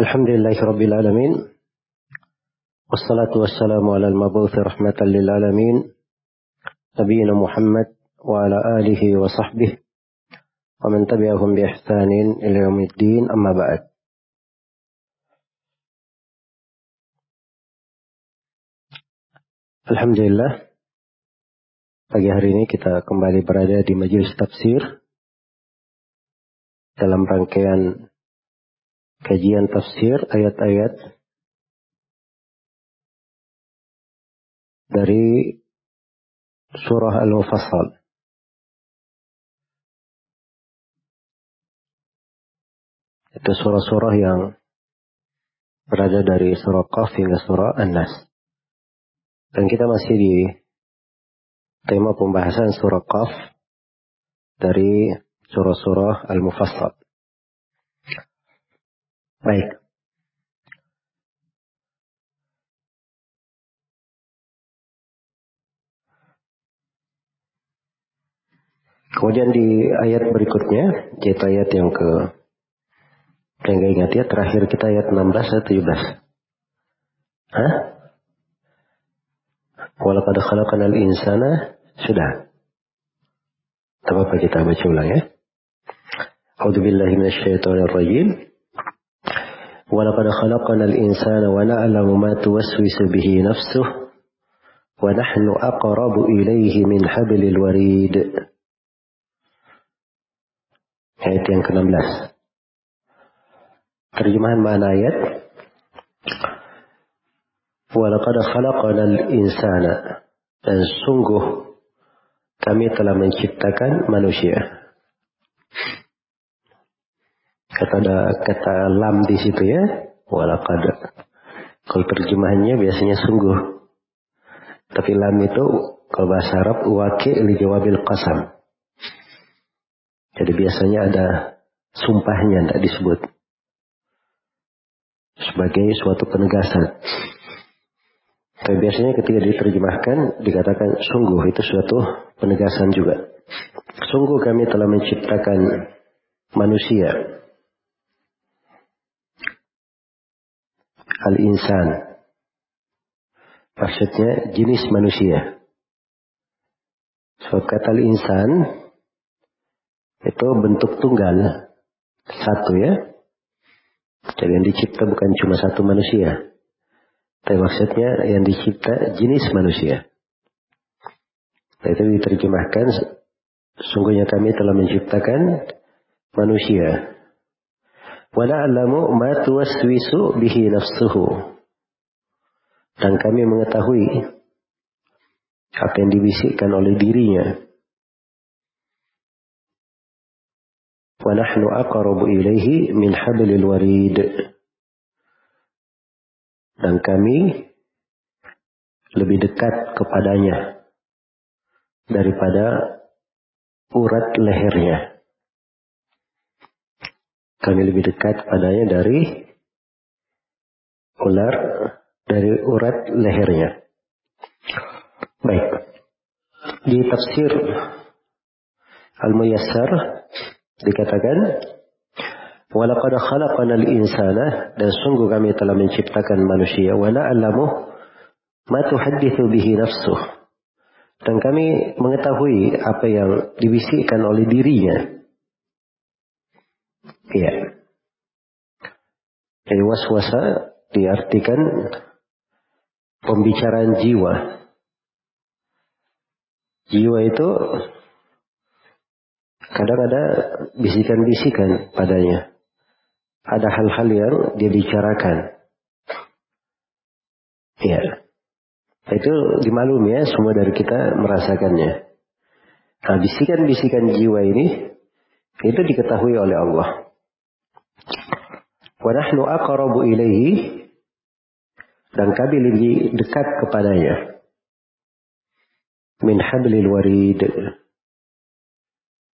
الحمد لله رب العالمين والصلاة والسلام على المبعوث رحمة للعالمين نبينا محمد وعلى آله وصحبه ومن تبعهم بإحسان إلى يوم الدين أما بعد Alhamdulillah Pagi hari ini kita kembali berada di majelis tafsir dalam rangkaian kajian tafsir ayat-ayat dari surah Al-Mufassal. Itu surah-surah yang berada dari surah Qaf hingga surah An-Nas. Dan kita masih di tema pembahasan surah Qaf dari surah-surah Al-Mufassal. Baik. Kemudian di ayat berikutnya, yaitu ayat yang ke yang ingat ya, terakhir kita ayat 16 atau 17. Hah? Walaqad khalaqanal insana sudah. Tak apa kita baca ulang ya. A'udzu billahi minasyaitonir rajim. Walaqad khalaqanal insana wa na'lamu ma tuwaswisu bihi nafsuh wa nahnu aqrabu ilayhi min hablil warid. Ayat yang ke-16. Terjemahan makna ayat Walaqad khalaqanal insana dan sungguh kami telah menciptakan manusia. Kata ada kata lam di situ ya, walaqad. Kalau terjemahannya biasanya sungguh. Tapi lam itu kalau bahasa Arab waki li jawabil qasam. Jadi biasanya ada sumpahnya tidak disebut sebagai suatu penegasan. Tapi biasanya ketika diterjemahkan dikatakan sungguh itu suatu penegasan juga. Sungguh kami telah menciptakan manusia. Al-insan. Maksudnya jenis manusia. Sebab kata al-insan itu bentuk tunggal. Satu ya. Jadi yang dicipta bukan cuma satu manusia. Tapi maksudnya yang dicipta jenis manusia. Nah, itu diterjemahkan, sungguhnya kami telah menciptakan manusia. Dan kami mengetahui apa yang dibisikkan oleh dirinya. Dan kami lebih dekat kepadanya daripada urat lehernya. Kami lebih dekat padanya dari ular dari urat lehernya. Baik. Di tafsir Al-Muyassar dikatakan Walaqad khalaqanal insana dan sungguh kami telah menciptakan manusia wa na'lamu ma tuhadditsu bihi nafsuh. Dan kami mengetahui apa yang dibisikkan oleh dirinya. Iya. Jadi waswasa diartikan pembicaraan jiwa. Jiwa itu kadang ada bisikan-bisikan padanya ada hal-hal yang dia bicarakan. Ya. Itu dimaklum ya, semua dari kita merasakannya. Nah, bisikan-bisikan jiwa ini itu diketahui oleh Allah. Wa nahnu aqrabu ilaihi dan kami lebih dekat kepadanya. Min hablil warid.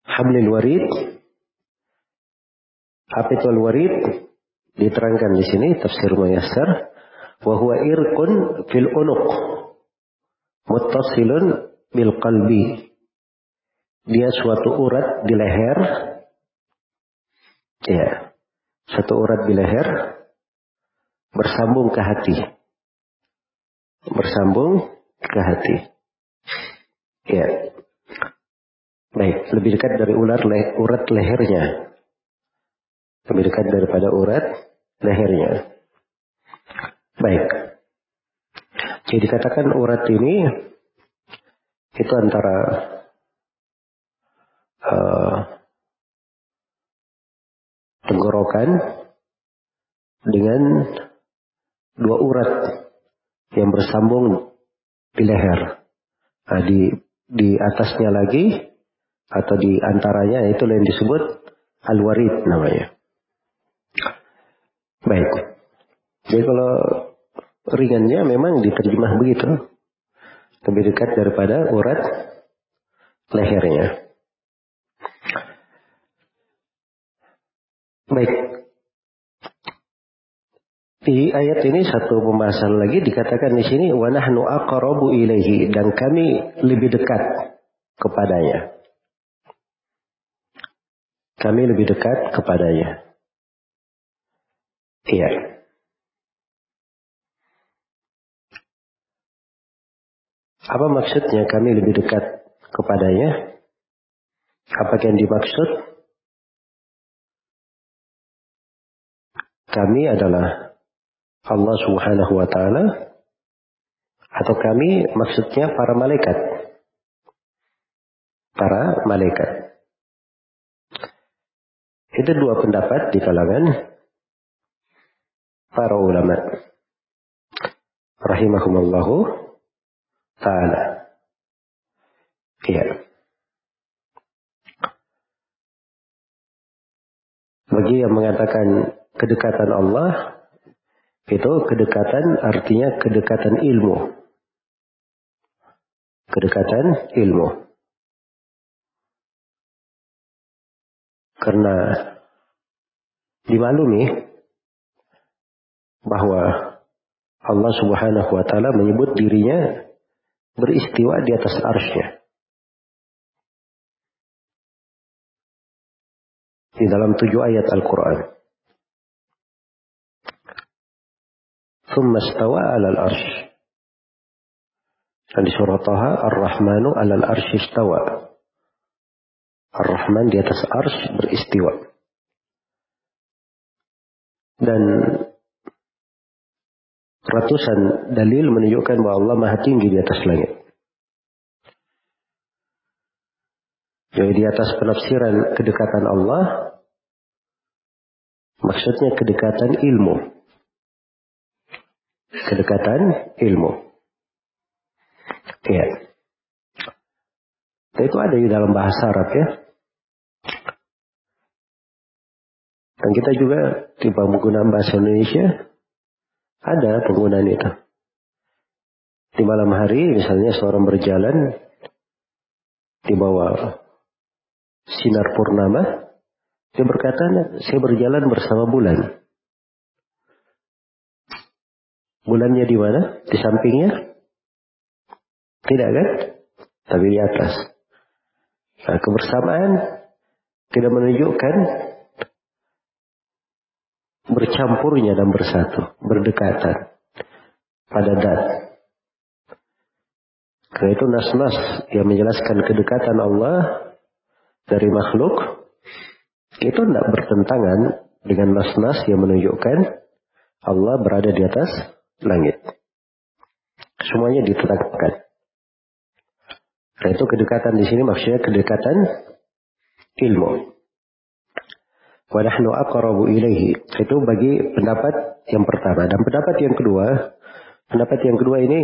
Hablil warid apa itu al-warid? Diterangkan di sini tafsir Muyassar wa huwa irqun fil unuq muttasilun bil qalbi. Dia suatu urat di leher. Ya. Satu urat di leher bersambung ke hati. Bersambung ke hati. Ya. Baik, lebih dekat dari ular le, urat lehernya. Lebih dekat daripada urat lehernya. Baik. Jadi dikatakan urat ini itu antara uh, tenggorokan dengan dua urat yang bersambung di leher. Nah, di di atasnya lagi atau di antaranya itu yang disebut al-warid namanya. Baik. Jadi kalau ringannya memang diterjemah begitu. Lebih dekat daripada urat lehernya. Baik, di ayat ini satu pembahasan lagi dikatakan di sini wa nahnu aqrabu ilaihi dan kami lebih dekat kepadanya. Kami lebih dekat kepadanya. Iya. Apa maksudnya kami lebih dekat kepadanya? Apa yang dimaksud? Kami adalah Allah Subhanahu wa taala atau kami maksudnya para malaikat. Para malaikat. Itu dua pendapat di kalangan para ulama. Rahimahumallahu taala. Iya. Bagi yang mengatakan kedekatan Allah itu kedekatan artinya kedekatan ilmu. Kedekatan ilmu. Karena dimaklumi bahwa Allah Subhanahu wa taala menyebut dirinya beristiwa di atas arsy Di dalam tujuh ayat Al-Quran. ثم استوى على الأرش dan di surah Taha Ar-Rahmanu alal arsy istawa Ar-Rahman di atas ars beristiwa dan ratusan dalil menunjukkan bahwa Allah maha tinggi di atas langit jadi di atas penafsiran kedekatan Allah maksudnya kedekatan ilmu kedekatan ilmu. Ya. itu ada di dalam bahasa Arab ya. Dan kita juga di penggunaan bahasa Indonesia ada penggunaan itu. Di malam hari misalnya seorang berjalan di bawah sinar purnama, dia berkata, saya berjalan bersama bulan. Bulannya di mana? Di sampingnya? Tidak kan? Tapi di atas. Nah, kebersamaan tidak menunjukkan bercampurnya dan bersatu, berdekatan pada dat. Karena itu nas-nas yang menjelaskan kedekatan Allah dari makhluk itu tidak bertentangan dengan nas-nas yang menunjukkan Allah berada di atas langit. Semuanya ditetapkan. Nah itu kedekatan di sini maksudnya kedekatan ilmu. Wadahnu aqrabu ilaihi. Itu bagi pendapat yang pertama. Dan pendapat yang kedua, pendapat yang kedua ini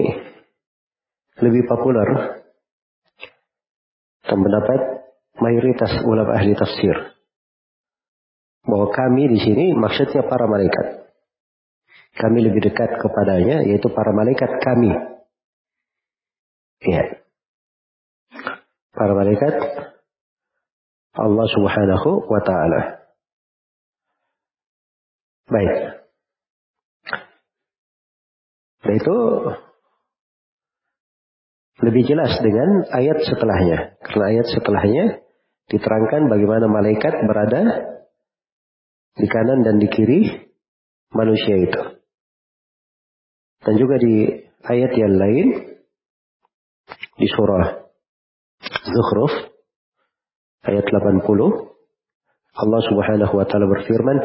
lebih populer. Dan pendapat mayoritas ulama ahli tafsir. Bahwa kami di sini maksudnya para malaikat kami lebih dekat kepadanya, yaitu para malaikat kami. Ya. Para malaikat Allah subhanahu wa ta'ala. Baik. Dan itu lebih jelas dengan ayat setelahnya. Karena ayat setelahnya diterangkan bagaimana malaikat berada di kanan dan di kiri manusia itu. Dan juga di ayat yang lain di surah Zukhruf ayat 80 Allah Subhanahu wa taala berfirman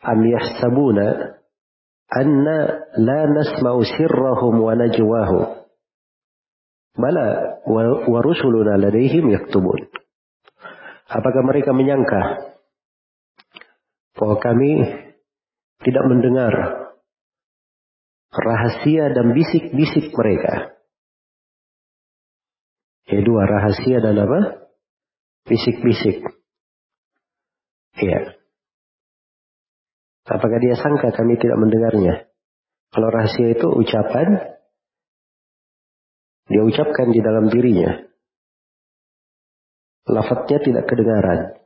am yahsabuna anna la nasma'u sirrahum wa najwahum? Bala wa rusuluna ladaihim yaktubun. Apakah mereka menyangka bahwa kami tidak mendengar rahasia dan bisik-bisik mereka Ya dua rahasia dan apa? Bisik-bisik. Iya. Apakah dia sangka kami tidak mendengarnya? Kalau rahasia itu ucapan, dia ucapkan di dalam dirinya. Lafadznya tidak kedengaran.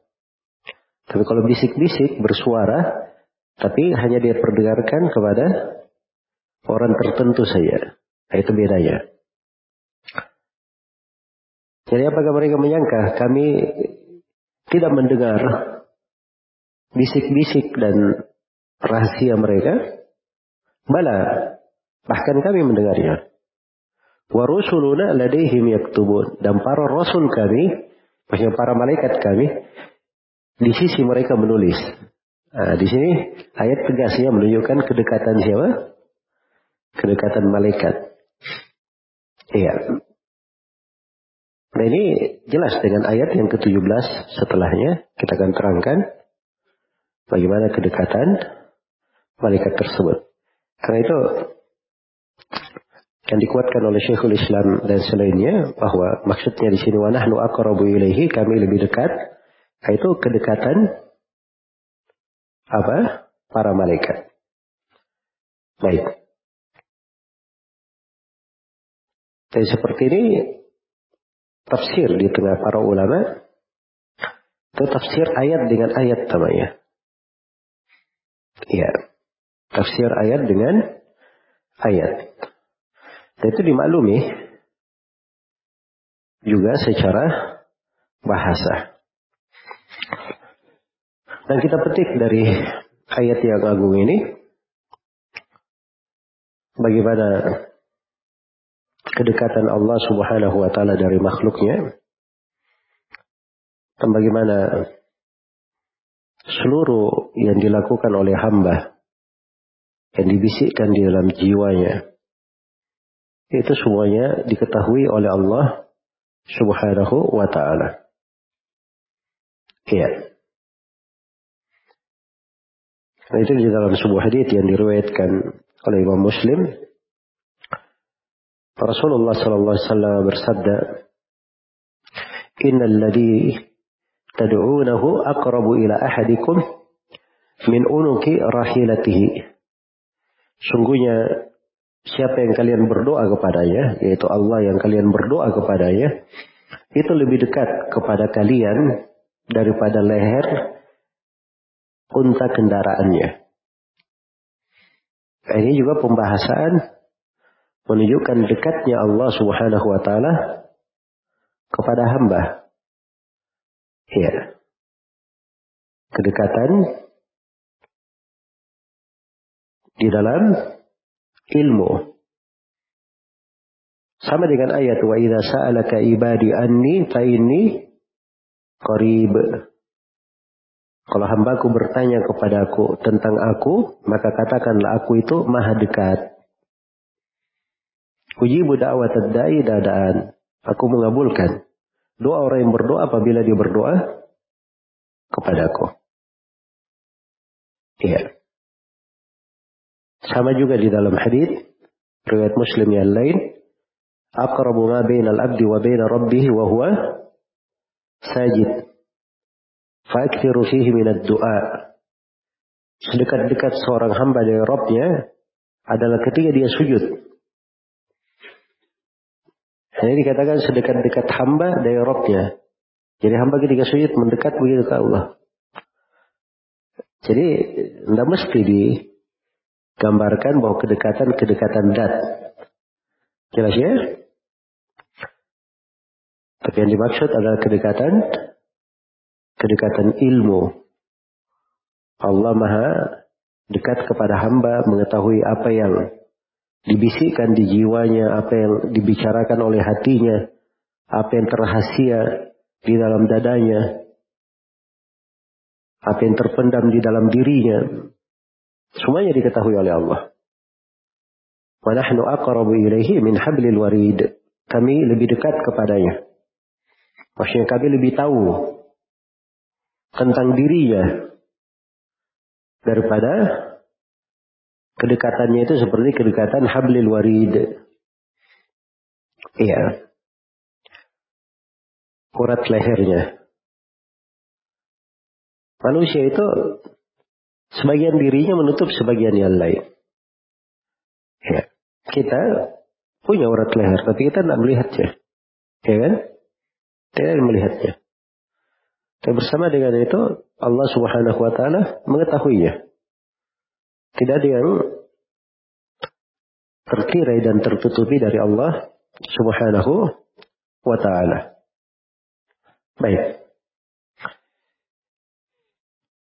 Tapi kalau bisik-bisik bersuara, tapi hanya dia perdengarkan kepada orang tertentu saja. Nah, itu bedanya. Jadi apakah mereka menyangka kami tidak mendengar bisik-bisik dan rahasia mereka? Bala, bahkan kami mendengarnya. Wa rusuluna yaktubun. Dan para rasul kami, maksudnya para malaikat kami, di sisi mereka menulis. Nah, di sini ayat tegasnya menunjukkan kedekatan siapa? Kedekatan malaikat. Iya. Nah ini jelas dengan ayat yang ke-17 setelahnya kita akan terangkan bagaimana kedekatan malaikat tersebut. Karena itu yang dikuatkan oleh Syekhul Islam dan selainnya bahwa maksudnya di sini wanahnu aqrabu ilaihi kami lebih dekat itu kedekatan apa? para malaikat. Baik. Jadi seperti ini tafsir di tengah para ulama itu tafsir ayat dengan ayat namanya. Iya. Tafsir ayat dengan ayat. Dan itu dimaklumi juga secara bahasa. Dan kita petik dari ayat yang agung ini bagaimana kedekatan Allah Subhanahu wa taala dari makhluknya dan bagaimana seluruh yang dilakukan oleh hamba yang dibisikkan di dalam jiwanya itu semuanya diketahui oleh Allah Subhanahu wa taala. Iya. Nah, itu di dalam sebuah hadis yang diriwayatkan oleh Imam Muslim Rasulullah sallallahu alaihi wasallam bersabda, "Innal ladzi tad'unahu aqrabu ila ahadikum min unuki rahilatihi." Sungguhnya siapa yang kalian berdoa kepadanya, yaitu Allah yang kalian berdoa kepadanya, itu lebih dekat kepada kalian daripada leher unta kendaraannya. Ini juga pembahasan menunjukkan dekatnya Allah Subhanahu wa taala kepada hamba. Ya. Kedekatan di dalam ilmu. Sama dengan ayat wa idza sa'alaka ibadi anni fa inni qarib. Kalau hambaku bertanya kepadaku tentang aku, maka katakanlah aku itu maha dekat. Ujibu da'wat da'i dadaan. Aku mengabulkan doa orang yang berdoa apabila dia berdoa kepadaku. Iya. Sama juga di dalam hadis riwayat Muslim yang lain, aqrabu ma bainal abdi wa baina rabbih wa huwa sajid. Fa'akthiru fihi minad du'a. Sedekat-dekat seorang hamba dari Rabbnya adalah ketika dia sujud. Ini dikatakan sedekat-dekat hamba dari Robnya. Jadi hamba ketika sujud mendekat begitu ke Allah. Jadi tidak mesti digambarkan bahwa kedekatan-kedekatan dat. Jelas ya? Tapi yang dimaksud adalah kedekatan kedekatan ilmu. Allah maha dekat kepada hamba mengetahui apa yang dibisikkan di jiwanya, apa yang dibicarakan oleh hatinya, apa yang terrahasia di dalam dadanya, apa yang terpendam di dalam dirinya, semuanya diketahui oleh Allah. Wa nahnu aqrabu. Kami lebih dekat kepadanya. Maksudnya kami lebih tahu tentang dirinya daripada kedekatannya itu seperti kedekatan hablil warid. Iya. Urat lehernya. Manusia itu sebagian dirinya menutup sebagian yang lain. Ya. Kita punya urat leher, tapi kita tidak melihatnya. Ya kan? Tidak melihatnya. Dan bersama dengan itu, Allah subhanahu wa ta'ala mengetahuinya. Tidak ada yang terkirai dan tertutupi dari Allah subhanahu wa ta'ala. Baik.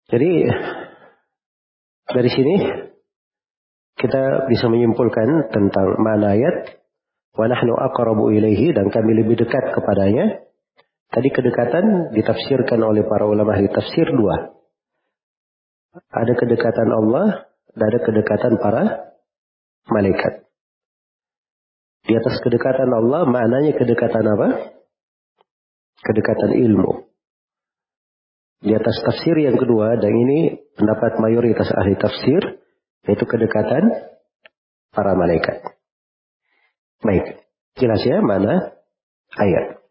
Jadi dari sini kita bisa menyimpulkan tentang mana ayat wa nahnu aqrabu ilaihi dan kami lebih dekat kepadanya. Tadi kedekatan ditafsirkan oleh para ulama di tafsir dua. Ada kedekatan Allah ada kedekatan para malaikat. Di atas kedekatan Allah maknanya kedekatan apa? Kedekatan ilmu. Di atas tafsir yang kedua, dan ini pendapat mayoritas ahli tafsir, yaitu kedekatan para malaikat. Baik, jelas ya mana ayat.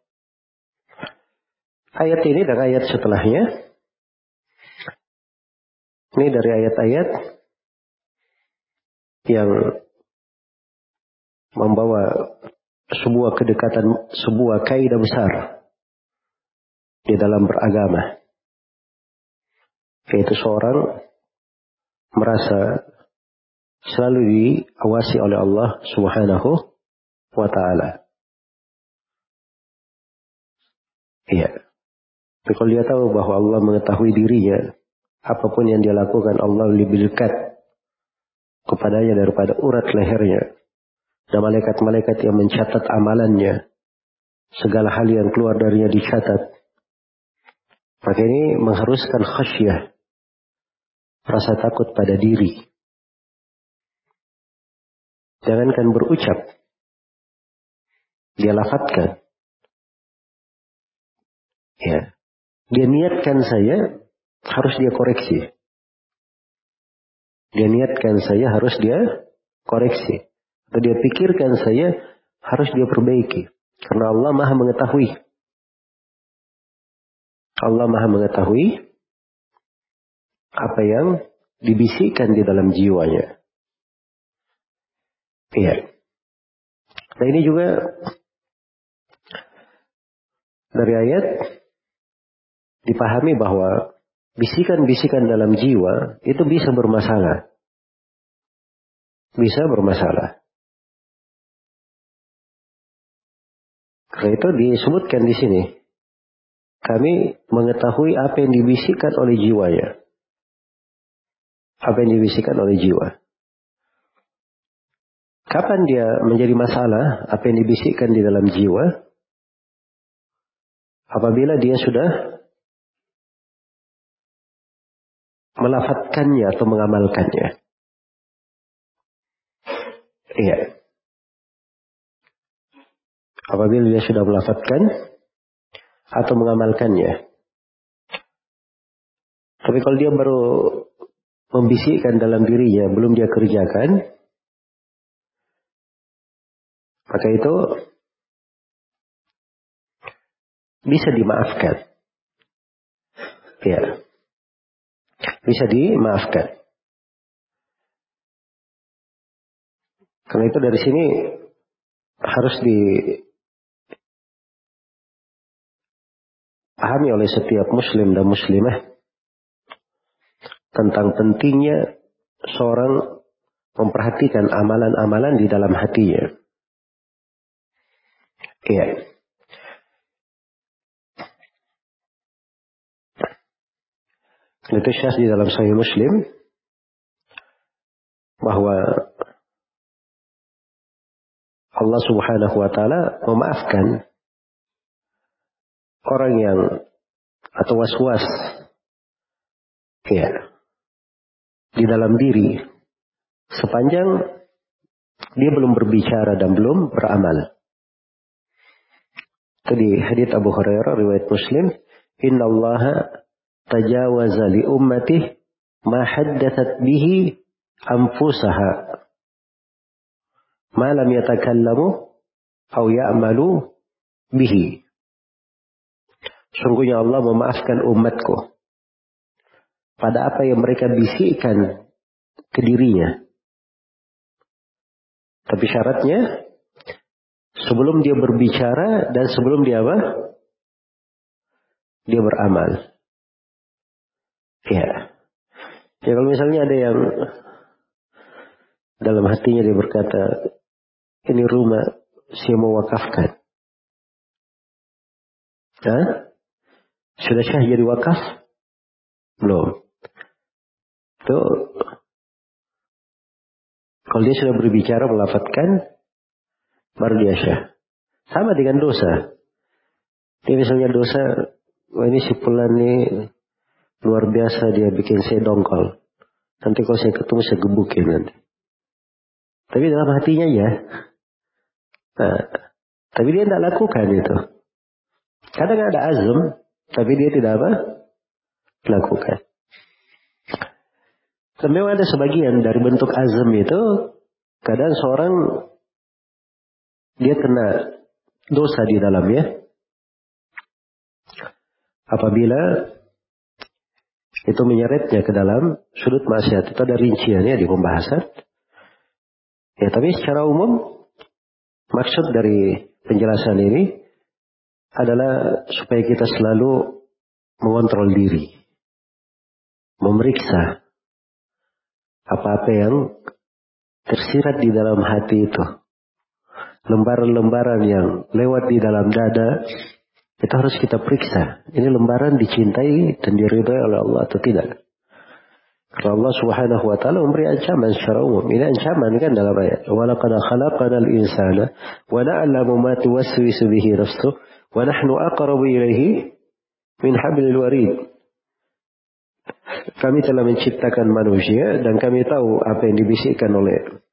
Ayat ini dan ayat setelahnya. Ini dari ayat-ayat yang membawa sebuah kedekatan, sebuah kaidah besar di dalam beragama yaitu seorang merasa selalu diawasi oleh Allah Subhanahu wa taala. Iya. Tapi kalau dia tahu bahwa Allah mengetahui dirinya, apa pun yang dia lakukan Allah lebih dekat kepadanya daripada urat lehernya. Dan malaikat-malaikat yang mencatat amalannya, segala hal yang keluar darinya dicatat. Maka ini mengharuskan khasyah rasa takut pada diri. Jangankan berucap, dia lafatkan. Ya, dia niatkan saya harus dia koreksi. Dia niatkan saya harus dia koreksi. Atau dia pikirkan saya harus dia perbaiki. Karena Allah maha mengetahui. Allah maha mengetahui apa yang dibisikkan di dalam jiwanya. Iya. Nah ini juga dari ayat dipahami bahwa bisikan-bisikan dalam jiwa itu bisa bermasalah. Bisa bermasalah. Karena itu disebutkan di sini. Kami mengetahui apa yang dibisikkan oleh jiwanya apa yang dibisikkan oleh jiwa. Kapan dia menjadi masalah apa yang dibisikkan di dalam jiwa? Apabila dia sudah melafatkannya atau mengamalkannya. Iya. Apabila dia sudah melafatkan atau mengamalkannya. Tapi kalau dia baru membisikkan dalam dirinya belum dia kerjakan, maka itu bisa dimaafkan. Ya. Bisa dimaafkan. Karena itu dari sini harus dipahami oleh setiap muslim dan muslimah tentang pentingnya seorang memperhatikan amalan-amalan di dalam hatinya. Iya. Itu syas di dalam Sahih Muslim bahwa Allah Subhanahu wa taala memaafkan orang yang atau was-was ya di dalam diri sepanjang dia belum berbicara dan belum beramal. Tadi hadits Abu Hurairah riwayat Muslim, "Inna Allah tajawaza li ummati ma haddathat bihi anfusaha ma lam yatakallamu atau ya'malu bihi." Sungguhnya Allah memaafkan umatku pada apa yang mereka bisikkan ke dirinya. Tapi syaratnya sebelum dia berbicara dan sebelum dia apa? Dia beramal. Ya. Ya kalau misalnya ada yang dalam hatinya dia berkata, ini rumah saya mau wakafkan. Hah? Sudah syah jadi wakaf? Belum. Itu kalau dia sudah berbicara melafatkan baru dia syah. Sama dengan dosa. Dia misalnya dosa, wah ini si pulan ini luar biasa dia bikin saya dongkol. Nanti kalau saya ketemu saya gebukin nanti. Tapi dalam hatinya ya. Nah, tapi dia tidak lakukan itu. Kadang ada azam, tapi dia tidak apa? Lakukan. Dan memang ada sebagian dari bentuk azam itu, kadang seorang dia kena dosa di dalamnya. Apabila itu menyeretnya ke dalam sudut maksiat itu ada rinciannya di pembahasan. Ya, tapi secara umum maksud dari penjelasan ini adalah supaya kita selalu mengontrol diri, memeriksa apa-apa yang tersirat di dalam hati itu. Lembaran-lembaran yang lewat di dalam dada, itu harus kita periksa. Ini lembaran dicintai dan diridhai oleh Allah atau tidak. Karena Allah Subhanahu wa taala memberi ancaman secara umum. Ini ancaman kan dalam ayat. Wa laqad khalaqnal insana wa na'lamu ma tuwaswisu bihi nafsuhu wa nahnu aqrabu ilaihi min hablil warid. Kami telah menciptakan manusia dan kami tahu apa yang dibisikkan oleh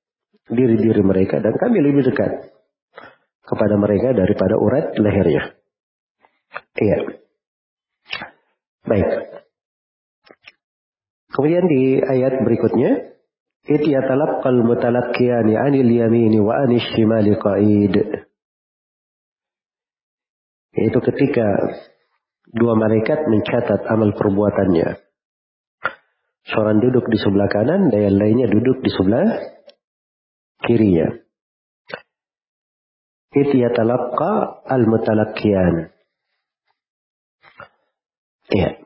diri-diri mereka dan kami lebih dekat kepada mereka daripada urat lehernya. Iya. Baik. Kemudian di ayat berikutnya, "It yatalaqqal mutalaqqiyani 'anil yamini wa 'anil shimali qa'id." Yaitu ketika dua malaikat mencatat amal perbuatannya. Seorang duduk di sebelah kanan dan yang lainnya duduk di sebelah kirinya. Ityatalaqqa al-mutalaqqiyan. Iya.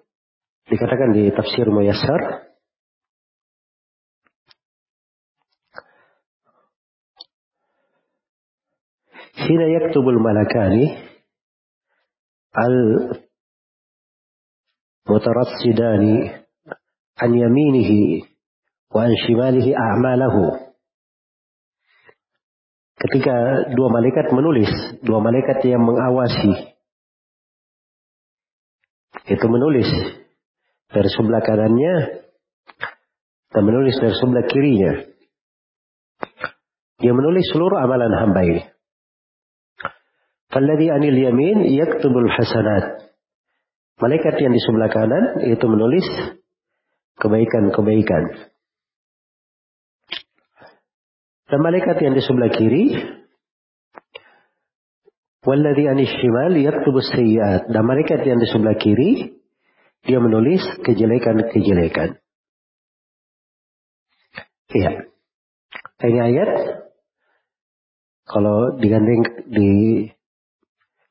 Dikatakan di tafsir Muyassar Hina yaktubul malakani al mutarassidani an yaminihi wa an shimalihi a'malahu. Ketika dua malaikat menulis, dua malaikat yang mengawasi itu menulis dari sebelah kanannya dan menulis dari sebelah kirinya. Dia menulis seluruh amalan hamba ini. Falladhi anil yamin yaktubul hasanat. Malaikat yang di sebelah kanan itu menulis kebaikan-kebaikan. Dan malaikat yang di sebelah kiri, Walladhi anis shimal yaktubu sayyiat. Dan malaikat yang di sebelah kiri, dia menulis kejelekan-kejelekan. Iya. Ini ayat, kalau digandeng,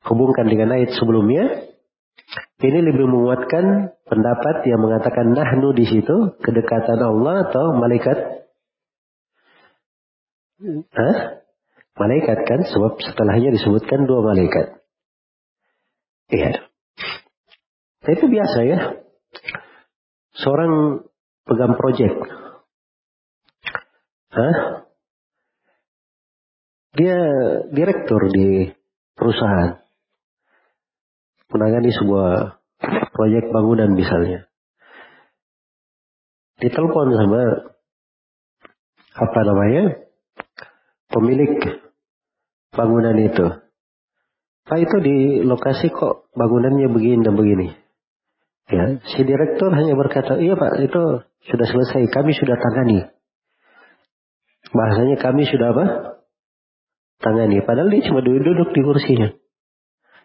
dihubungkan dengan ayat sebelumnya, ini lebih menguatkan pendapat yang mengatakan nahnu di situ kedekatan Allah atau malaikat? Hah? Malaikat kan sebab setelahnya disebutkan dua malaikat. Iya. Itu biasa ya. Seorang pegang proyek. Hah? Dia direktur di perusahaan. Menangani sebuah proyek bangunan misalnya. Ditelepon sama apa namanya pemilik bangunan itu. Pak itu di lokasi kok bangunannya begini dan begini. Ya, si direktur hanya berkata, iya pak itu sudah selesai, kami sudah tangani. Bahasanya kami sudah apa? Tangani. Padahal dia cuma duduk di kursinya.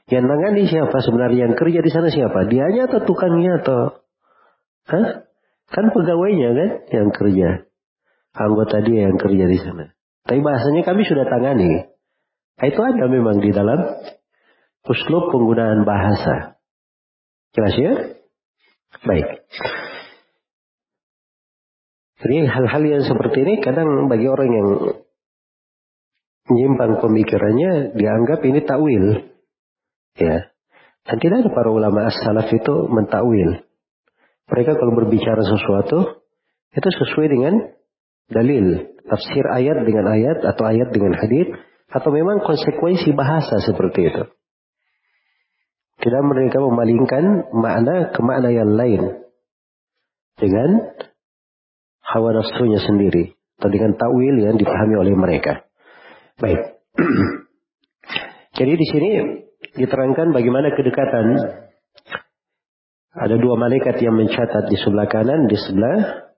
Yang tangani siapa sebenarnya? Yang kerja di sana siapa? Dianya atau tukangnya atau? Hah? Kan pegawainya kan yang kerja. Anggota dia yang kerja di sana. Tapi bahasanya kami sudah tangani. Nah, itu ada memang di dalam uslub penggunaan bahasa. Jelas ya? Baik. Jadi hal-hal yang seperti ini kadang bagi orang yang menyimpang pemikirannya dianggap ini takwil. Ya. Dan tidak ada para ulama as-salaf itu mentakwil. Mereka kalau berbicara sesuatu itu sesuai dengan dalil, tafsir ayat dengan ayat atau ayat dengan hadis atau memang konsekuensi bahasa seperti itu. Tidak mereka memalingkan makna ke makna yang lain dengan hawa nafsunya sendiri atau dengan takwil yang dipahami oleh mereka. Baik. Jadi di sini diterangkan bagaimana kedekatan ada dua malaikat yang mencatat di sebelah kanan, di sebelah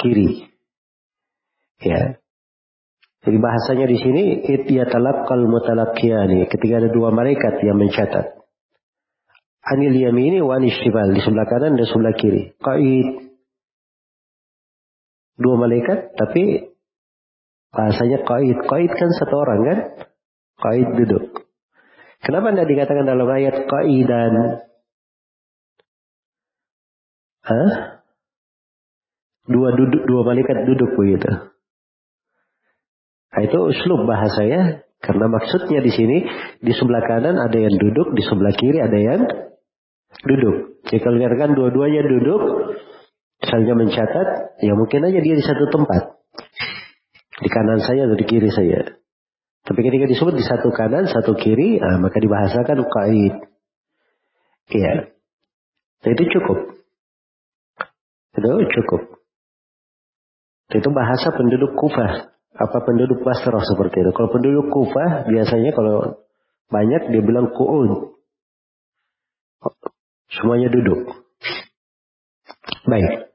kiri. Ya. Jadi bahasanya di sini ityatalaqqal mutalaqqiyani ketika ada dua malaikat yang mencatat. Anil yamini wa anil di sebelah kanan dan sebelah kiri. Qaid dua malaikat tapi bahasanya qaid. Qaid kan satu orang kan? Qaid duduk. Kenapa tidak dikatakan dalam ayat qaidan? Hah? Dua duduk, dua malaikat duduk begitu. Itu uslub bahasa ya. Karena maksudnya di sini di sebelah kanan ada yang duduk, di sebelah kiri ada yang duduk. Jadi kalau dua-duanya duduk, misalnya mencatat, ya mungkin aja dia di satu tempat. Di kanan saya atau di kiri saya. Tapi ketika disebut di satu kanan, satu kiri, nah, maka dibahasakan kait. Iya. Nah, itu cukup. Itu cukup. Itu bahasa penduduk Kufah. Apa penduduk Basrah seperti itu. Kalau penduduk Kufah, biasanya kalau banyak dia bilang ku'ud. Semuanya duduk. Baik.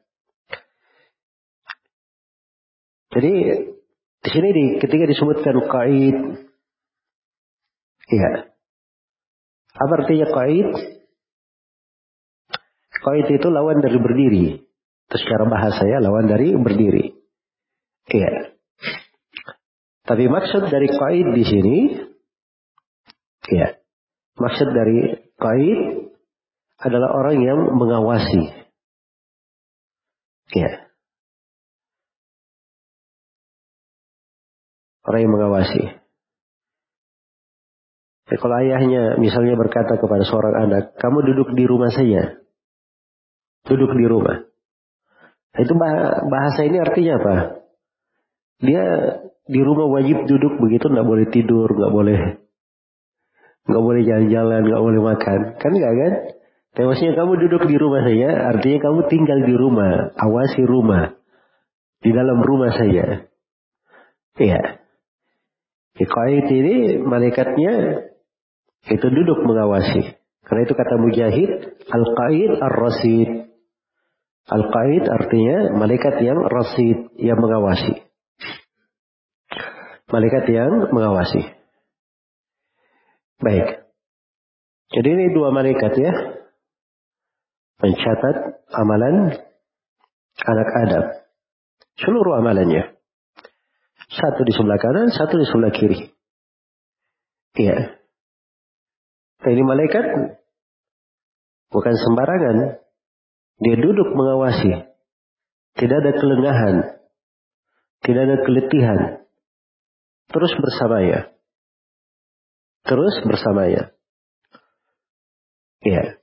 Jadi di sini di, ketika disebutkan kait, ya, apa artinya kait? Kait itu lawan dari berdiri. Itu secara bahasa ya, lawan dari berdiri. Iya. Tapi maksud dari kait di sini, ya, maksud dari kait adalah orang yang mengawasi. Ya. Orang yang mengawasi. Ya, kalau ayahnya misalnya berkata kepada seorang anak, kamu duduk di rumah saya. Duduk di rumah. Nah, itu bahasa ini artinya apa? Dia di rumah wajib duduk begitu, nggak boleh tidur, nggak boleh nggak boleh jalan-jalan, nggak boleh makan. Kan nggak kan? Tewasnya kamu duduk di rumah saya, artinya kamu tinggal di rumah, awasi rumah. Di dalam rumah saya. Iya. Qaid ini malaikatnya itu duduk mengawasi. Karena itu kata Mujahid, Al-Qaid Ar-Rasid. Al-Qaid artinya malaikat yang rasid, yang mengawasi. Malaikat yang mengawasi. Baik. Jadi ini dua malaikat ya. Mencatat amalan anak Adam. Seluruh amalannya. Satu di sebelah kanan, satu di sebelah kiri. Iya. Nah, ini malaikat bukan sembarangan. Dia duduk mengawasi. Tidak ada kelengahan. Tidak ada keletihan. Terus bersamanya. Terus bersamanya. Iya.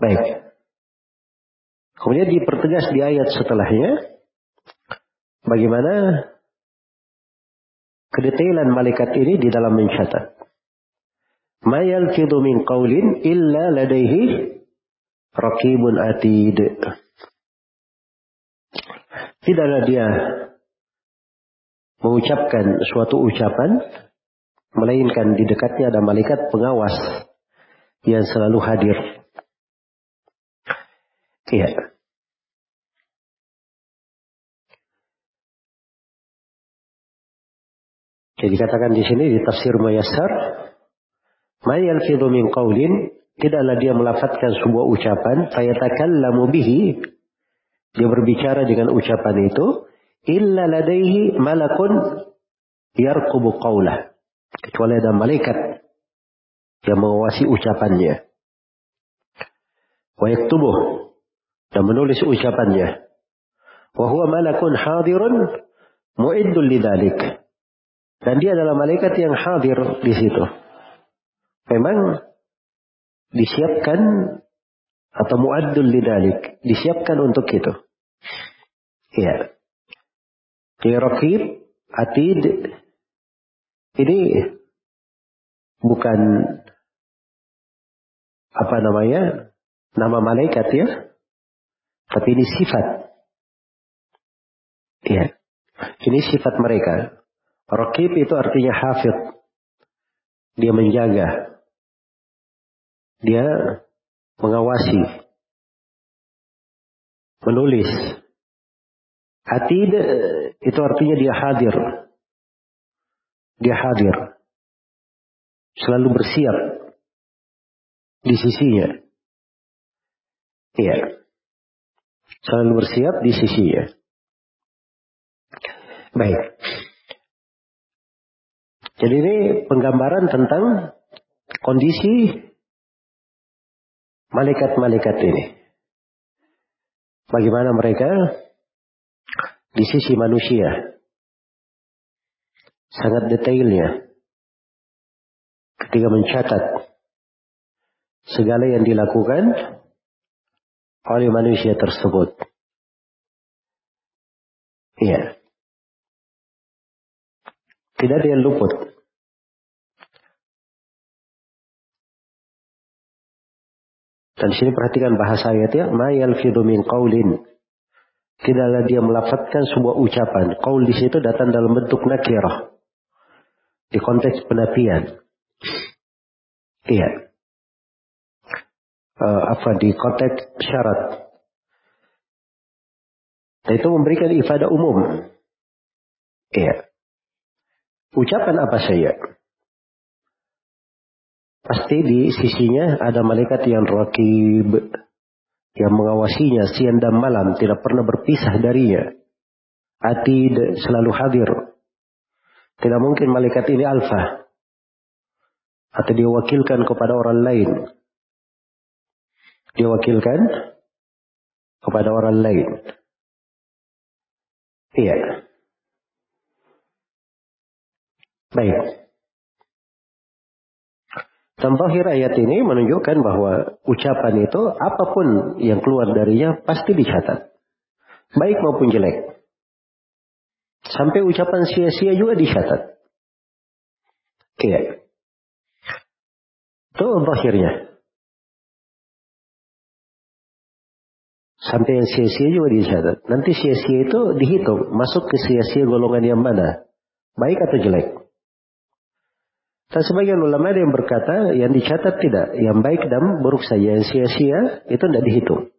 Baik. Kemudian dipertegas di ayat setelahnya Bagaimana kedetailan malaikat ini di dalam mencatat. Ma yalfidhu min qawlin illa ladaihi raqibun atid. Tidaklah dia mengucapkan suatu ucapan melainkan di dekatnya ada malaikat pengawas yang selalu hadir. Iya. Jadi katakan di sini di tafsir Mayassar, Mayal min qawlin, tidaklah dia melafatkan sebuah ucapan, fayatakallamu bihi, dia berbicara dengan ucapan itu, illa ladaihi malakun yarkubu qawlah. Kecuali ada malaikat yang mengawasi ucapannya. Wa yaktubuh dan menulis ucapannya. Wa huwa malakun hadirun mu'iddul lidalik. Dan dia adalah malaikat yang hadir di situ. Memang disiapkan atau mu'addul lidalik. Disiapkan untuk itu. Iya. Di rakib, atid, ini bukan apa namanya nama malaikat ya, tapi ini sifat. Ya, ini sifat mereka. Rakib itu artinya hafid. Dia menjaga. Dia mengawasi. Menulis. Atid itu artinya dia hadir. Dia hadir. Selalu bersiap di sisinya. Iya. Selalu bersiap di sisinya. Baik. Jadi ini penggambaran tentang kondisi malaikat-malaikat ini. Bagaimana mereka di sisi manusia. Sangat detailnya. Ketika mencatat segala yang dilakukan oleh manusia tersebut. Iya. Tidak ada yang luput. Dan sini perhatikan bahasa ayatnya, ma yalfidu min qaulin. Tidaklah dia melafatkan sebuah ucapan. Qaul di situ datang dalam bentuk nakirah. Di konteks penafian. Iya uh, apa di konteks syarat. Itu memberikan ifadah umum. Iya. Ucapan apa saja. Pasti di sisinya ada malaikat yang rakib. Yang mengawasinya siang dan malam. Tidak pernah berpisah darinya. Atid selalu hadir. Tidak mungkin malaikat ini alfa. Atau diwakilkan kepada orang lain diwakilkan kepada orang lain. Iya. Baik. Tambahir ayat ini menunjukkan bahwa ucapan itu apa pun yang keluar darinya pasti dicatat. Baik maupun jelek. Sampai ucapan sia-sia juga dicatat. Iya. Itu zahirnya. Sampai yang sia-sia juga dicatat. Nanti sia-sia itu dihitung. Masuk ke sia-sia golongan yang mana? Baik atau jelek? Dan sebagian ulama ada yang berkata, yang dicatat tidak. Yang baik dan buruk saja. Yang sia-sia itu tidak dihitung.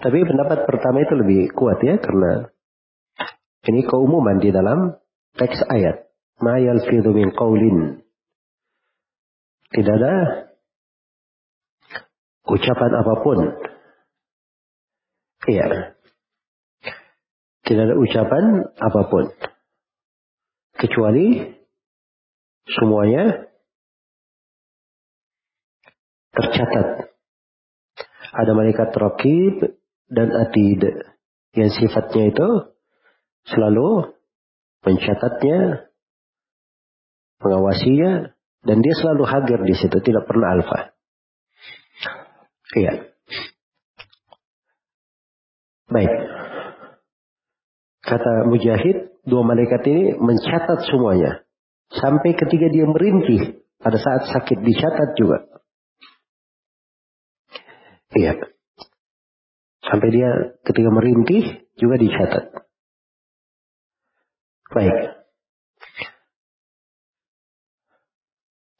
Tapi pendapat pertama itu lebih kuat ya. Karena ini keumuman di dalam teks ayat. Ma yalfidhu min qawlin. Tidak ada ucapan apa pun. Iya. Tidak ada ucapan apa pun. Kecuali semuanya tercatat. Ada malaikat rakib dan atid yang sifatnya itu selalu mencatatnya, mengawasinya, dan dia selalu hadir di situ, tidak pernah alfa. Iya. Baik. Kata Mujahid, dua malaikat ini mencatat semuanya. Sampai ketika dia merintih pada saat sakit dicatat juga. Iya. Sampai dia ketika merintih juga dicatat. Baik.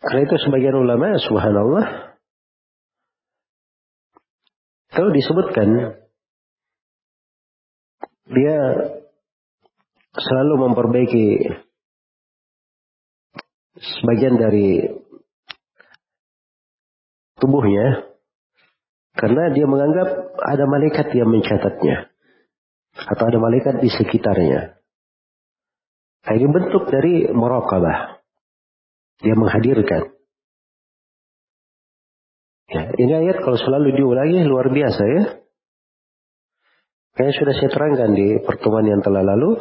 Karena itu sebagian ulama, subhanallah, kalau disebutkan dia selalu memperbaiki sebagian dari tubuhnya karena dia menganggap ada malaikat yang mencatatnya atau ada malaikat di sekitarnya. Nah, ini bentuk dari muraqabah. Dia menghadirkan. Ya, ini ayat kalau selalu diulangi luar biasa ya. Kayak sudah saya terangkan di pertemuan yang telah lalu,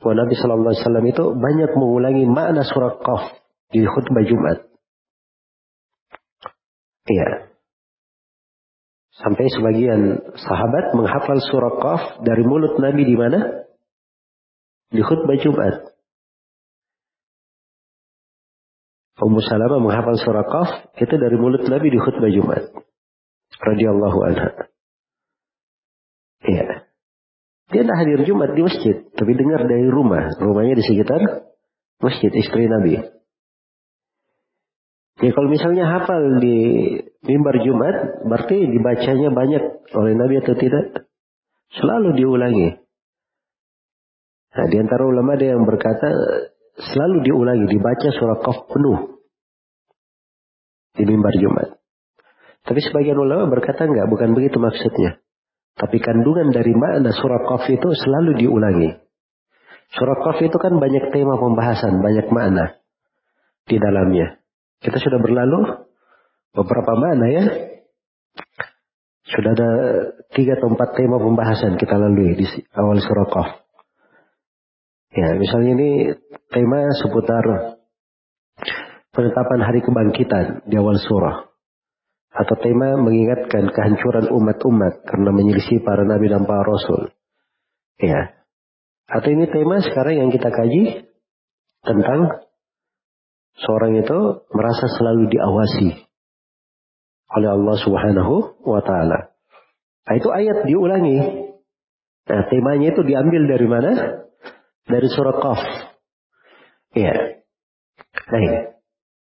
bahwa Nabi Shallallahu Alaihi Wasallam itu banyak mengulangi makna surat Qaf di khutbah Jumat. Iya. Sampai sebagian sahabat menghafal surat Qaf dari mulut Nabi di mana? Di khutbah Jumat. Ummu Salamah menghafal surat Qaf itu dari mulut Nabi di khutbah Jumat. Radiyallahu anha. Iya. Dia tidak hadir Jumat di masjid, tapi dengar dari rumah. Rumahnya di sekitar masjid istri Nabi. Ya kalau misalnya hafal di mimbar Jumat, berarti dibacanya banyak oleh Nabi atau tidak? Selalu diulangi. Nah, di antara ulama ada yang berkata selalu diulangi, dibaca surah Qaf penuh di mimbar Jumat. Tapi sebagian ulama berkata enggak, bukan begitu maksudnya. Tapi kandungan dari makna surah Qaf itu selalu diulangi. Surah Qaf itu kan banyak tema pembahasan, banyak makna di dalamnya. Kita sudah berlalu beberapa makna ya. Sudah ada tiga atau empat tema pembahasan kita lalui di awal surah Qaf. Ya, misalnya ini tema seputar penetapan hari kebangkitan di awal surah atau tema mengingatkan kehancuran umat-umat karena menyelisih para nabi dan para rasul. Ya. Atau ini tema sekarang yang kita kaji tentang seorang itu merasa selalu diawasi oleh Allah Subhanahu wa taala. Nah, itu ayat diulangi. Nah, temanya itu diambil dari mana? Dari surah Qaf. Ya. Baik.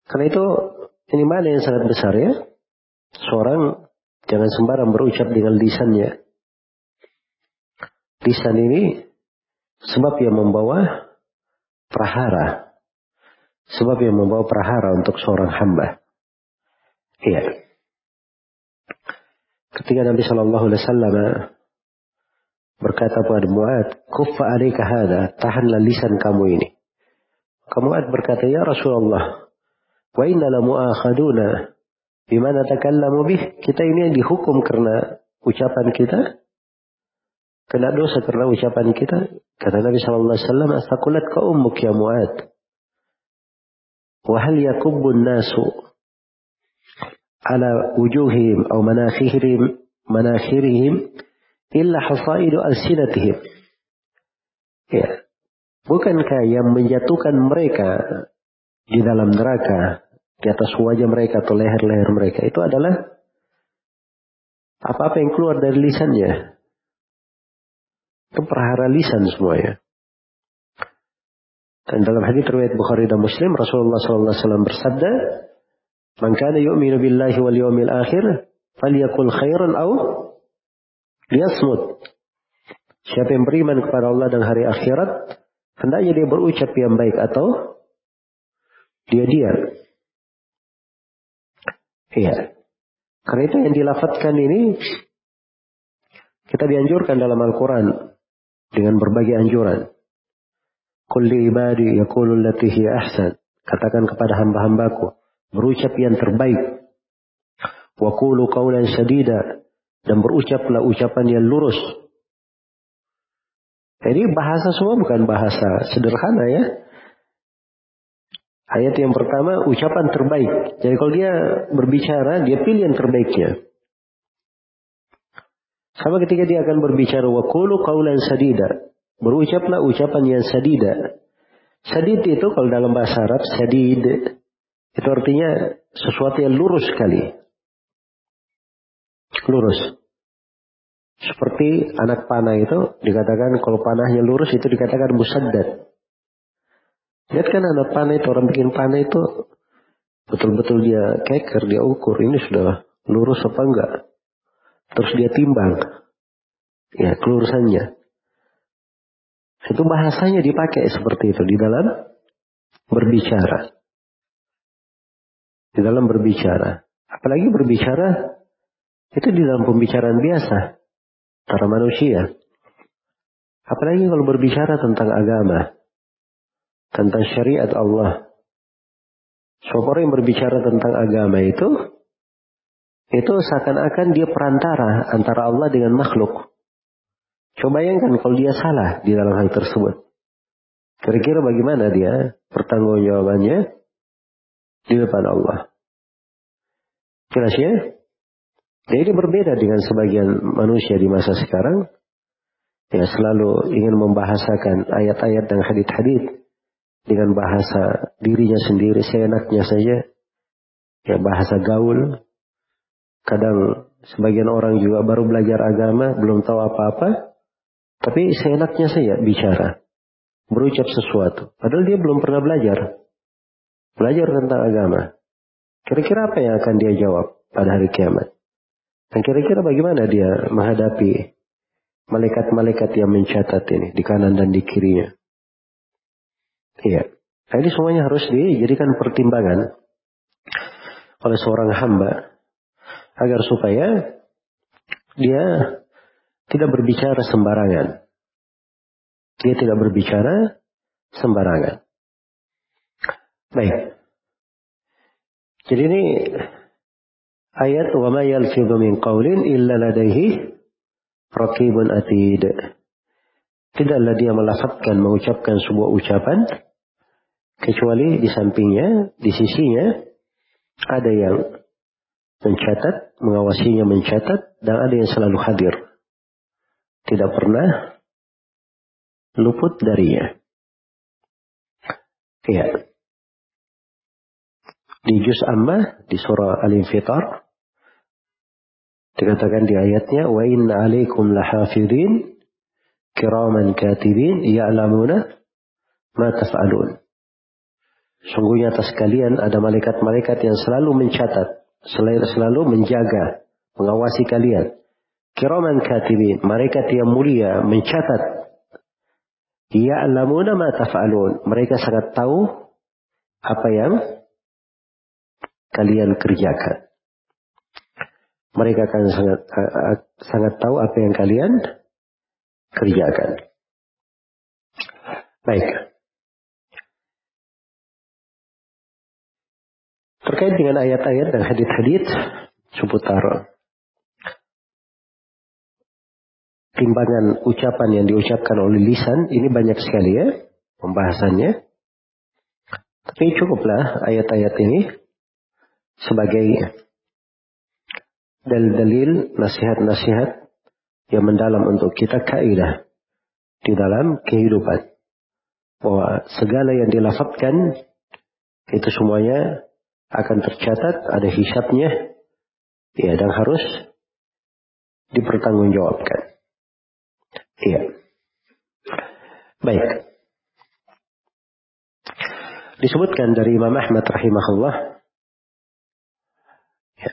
Karena itu ini mana yang sangat besar ya? Seorang jangan sembarang berucap dengan lisannya. Lisan ini sebab yang membawa prahara. Sebab yang membawa prahara untuk seorang hamba. Iya. Ketika Nabi Shallallahu Alaihi Wasallam berkata kepada Muad, "Kuffa alika hada, tahanlah lisan kamu ini." Kamu berkata, "Ya Rasulullah, wa inna la Bimana takallamu bih? Kita ini yang dihukum karena ucapan kita. Kena dosa karena ucapan kita. Kata Nabi Sallallahu Alaihi Wasallam, "Astaqulat ka ummuk ya Mu'ad." Wahal yakubbun nasu ala wujuhihim atau manakhirihim manakhirihim illa hasaidu alsinatihim. Ya. Bukankah yang menjatuhkan mereka di dalam neraka di atas wajah mereka atau leher-leher mereka itu adalah apa-apa yang keluar dari lisannya. Itu perhara lisan semuanya. Dan dalam hadis riwayat Bukhari dan Muslim Rasulullah SAW bersabda, "Man kana yu'minu billahi wal yawmil akhir, falyakul khairan aw liyasmut." Siapa yang beriman kepada Allah dan hari akhirat, hendaknya dia berucap yang baik atau dia diam. Iya. Karena itu yang dilafatkan ini kita dianjurkan dalam Al-Quran dengan berbagai anjuran. Kulli ibadi yakulul latihi ahsan. Katakan kepada hamba-hambaku. Berucap yang terbaik. Wa kulu qawlan sadida. Dan berucaplah ucapan yang lurus. Jadi bahasa semua bukan bahasa sederhana ya. Ayat yang pertama ucapan terbaik. Jadi kalau dia berbicara, dia pilih yang terbaiknya. Sama ketika dia akan berbicara wakulu kaulan sadida. berucaplah ucapan yang sadida. Sadid itu kalau dalam bahasa Arab sadid itu artinya sesuatu yang lurus sekali. Lurus. Seperti anak panah itu dikatakan kalau panahnya lurus itu dikatakan musaddad. Lihat kan anak panah itu orang bikin panah itu betul-betul dia keker, dia ukur ini sudah lurus apa enggak. Terus dia timbang. Ya, kelurusannya. Itu bahasanya dipakai seperti itu di dalam berbicara. Di dalam berbicara. Apalagi berbicara itu di dalam pembicaraan biasa. Para manusia. Apalagi kalau berbicara tentang agama. Tentang syariat Allah. Siapa yang berbicara tentang agama itu, itu seakan-akan dia perantara antara Allah dengan makhluk. Coba bayangkan kalau dia salah di dalam hal tersebut. Kira-kira bagaimana dia pertanggungjawabannya di depan Allah. Jelas ya? Jadi ini berbeda dengan sebagian manusia di masa sekarang. Ya selalu ingin membahasakan ayat-ayat dan hadith-hadith dengan bahasa dirinya sendiri, seenaknya saja. Ya bahasa gaul. Kadang sebagian orang juga baru belajar agama, belum tahu apa-apa. Tapi seenaknya saya bicara. Berucap sesuatu. Padahal dia belum pernah belajar. Belajar tentang agama. Kira-kira apa yang akan dia jawab pada hari kiamat? Dan kira-kira bagaimana dia menghadapi malaikat-malaikat yang mencatat ini di kanan dan di kirinya? Iya. Nah, ini semuanya harus dijadikan pertimbangan oleh seorang hamba agar supaya dia tidak berbicara sembarangan. Dia tidak berbicara sembarangan. Baik. Jadi ini ayat wa ma yalfidhu min qawlin illa ladaihi raqibun atid. Tidaklah dia melafazkan mengucapkan sebuah ucapan kecuali di sampingnya, di sisinya ada yang mencatat, mengawasinya mencatat dan ada yang selalu hadir tidak pernah luput darinya. Iya. Di juz amma di surah Al-Infitar dikatakan di ayatnya inna alaikum lahafidin kiraman katibin ya'lamuna ma taf'alun. Sungguhnya atas kalian ada malaikat-malaikat yang selalu mencatat, selalu menjaga, mengawasi kalian. Kiraman katibin, mereka yang mulia mencatat. Ya'lamuna ma taf'alun. Mereka sangat tahu apa yang kalian kerjakan. Mereka akan sangat sangat tahu apa yang kalian kerjakan. Baik. Terkait dengan ayat-ayat dan hadith-hadith seputar timbangan ucapan yang diucapkan oleh lisan ini banyak sekali ya pembahasannya. Tapi cukuplah ayat-ayat ini sebagai dalil-dalil nasihat-nasihat yang mendalam untuk kita kaidah di dalam kehidupan. Bahwa segala yang dilafatkan itu semuanya akan tercatat, ada hisapnya, ya dan harus dipertanggungjawabkan. Iya. Baik. Disebutkan dari Imam Ahmad rahimahullah. Ya.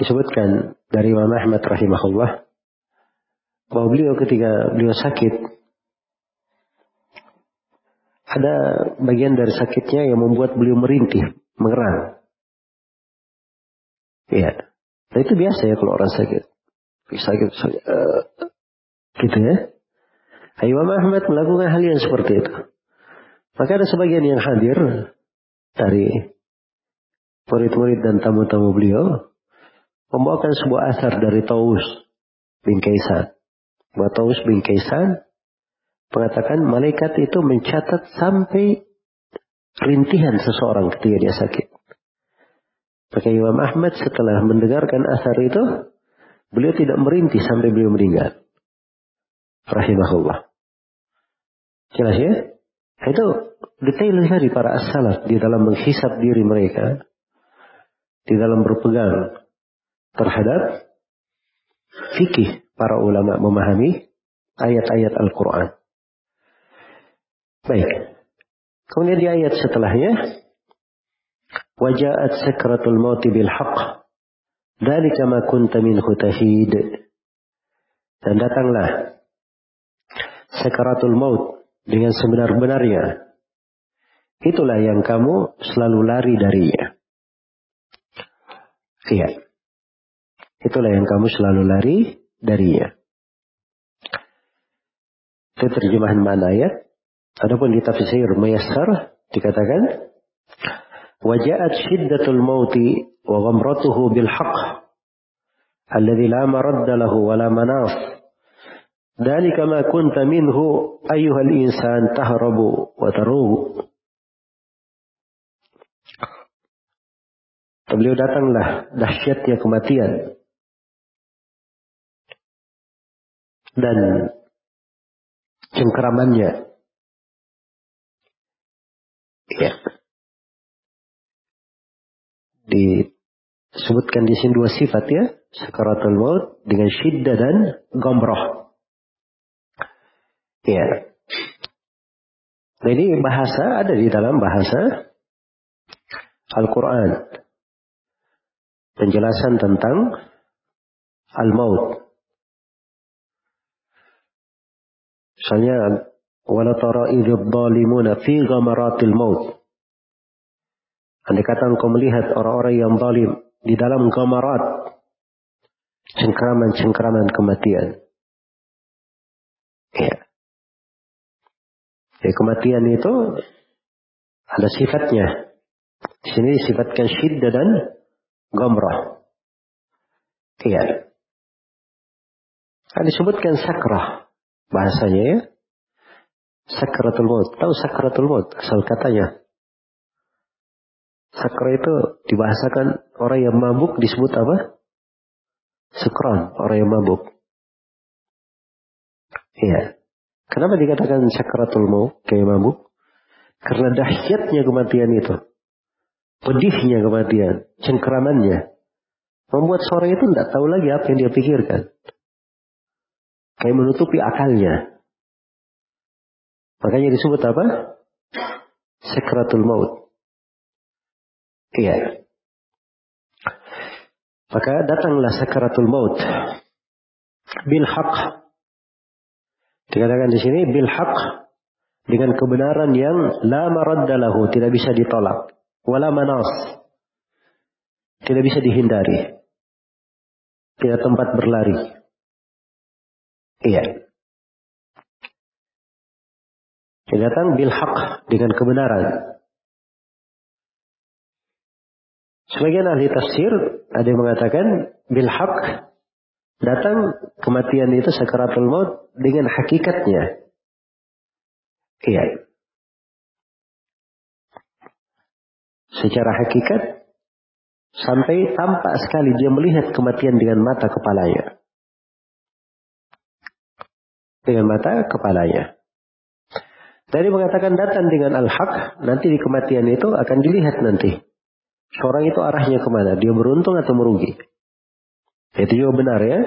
Disebutkan dari Imam Ahmad rahimahullah. Bahwa beliau ketika beliau sakit. Ada bagian dari sakitnya yang membuat beliau merintih, mengerang. Iya. Nah itu biasa ya kalau orang sakit. Sakit, sakit uh, Gitu ya. Imam Ahmad melakukan hal yang seperti itu. Maka ada sebagian yang hadir dari murid-murid dan tamu-tamu beliau membawakan sebuah asar dari Taus bin Kaisan. Bahwa Taus bin Kaisan mengatakan malaikat itu mencatat sampai rintihan seseorang ketika dia sakit. Maka Imam Ahmad setelah mendengarkan asar itu, beliau tidak merintih sampai beliau meninggal. rahimahullah. Jelas ya? Itu detail sekali para as-salaf di dalam menghisap diri mereka. Di dalam berpegang terhadap fikih para ulama memahami ayat-ayat Al-Quran. Baik. Kemudian di ayat setelahnya. Wajahat sakratul mauti bil haqq. Dalika ma kunta minhu tahid. Dan datanglah sakaratul maut dengan sebenar-benarnya. Itulah yang kamu selalu lari darinya. Iya. Itulah yang kamu selalu lari darinya. Itu terjemahan mana ayat. Adapun di tafsir Mayassar dikatakan Wajahat syiddatul mauti wa ghamratuhu bil haqq alladhi la maradda lahu wa la manaf ذلك ما كنت منه أيها الإنسان تهرب وتروب Beliau datanglah dahsyatnya kematian dan cengkeramannya. Ya. Disebutkan di sini dua sifat ya, sakaratul maut dengan syiddah dan gomroh. Ya. Jadi bahasa ada di dalam bahasa Al-Quran. Penjelasan tentang Al-Maut. Misalnya, wala tara idh dhalimuna fi ghamaratil maut. Andai kata engkau melihat orang-orang yang zalim di dalam gamarat, cengkraman-cengkraman kematian. Ya. Ya, kematian itu ada sifatnya. Di sini disifatkan syiddah dan gomrah. Iya. Ada disebutkan sakrah bahasanya ya. Sakratul maut. Tahu sakratul maut asal katanya. Sakra itu dibahasakan orang yang mabuk disebut apa? Sukran, orang yang mabuk. Iya. Kenapa dikatakan sakratul maut kayak mabuk? Karena dahsyatnya kematian itu. Pedihnya kematian, cengkeramannya. Membuat seorang itu tidak tahu lagi apa yang dia pikirkan. Kayak menutupi akalnya. Makanya disebut apa? Sakratul maut. Iya. Maka datanglah sakratul maut. Bil haq Dikatakan di sini bil haq dengan kebenaran yang la maraddalahu, tidak bisa ditolak. Wala manas. Tidak bisa dihindari. Tidak tempat berlari. Iya. Dia bil haq dengan kebenaran. Sebagian ahli tafsir ada yang mengatakan bil haq datang kematian itu sakaratul maut dengan hakikatnya. Iya. Secara hakikat sampai tampak sekali dia melihat kematian dengan mata kepalanya. Dengan mata kepalanya. Tadi mengatakan datang dengan al-haq, nanti di kematian itu akan dilihat nanti. Seorang itu arahnya ke mana? Dia beruntung atau merugi? Itu juga benar ya.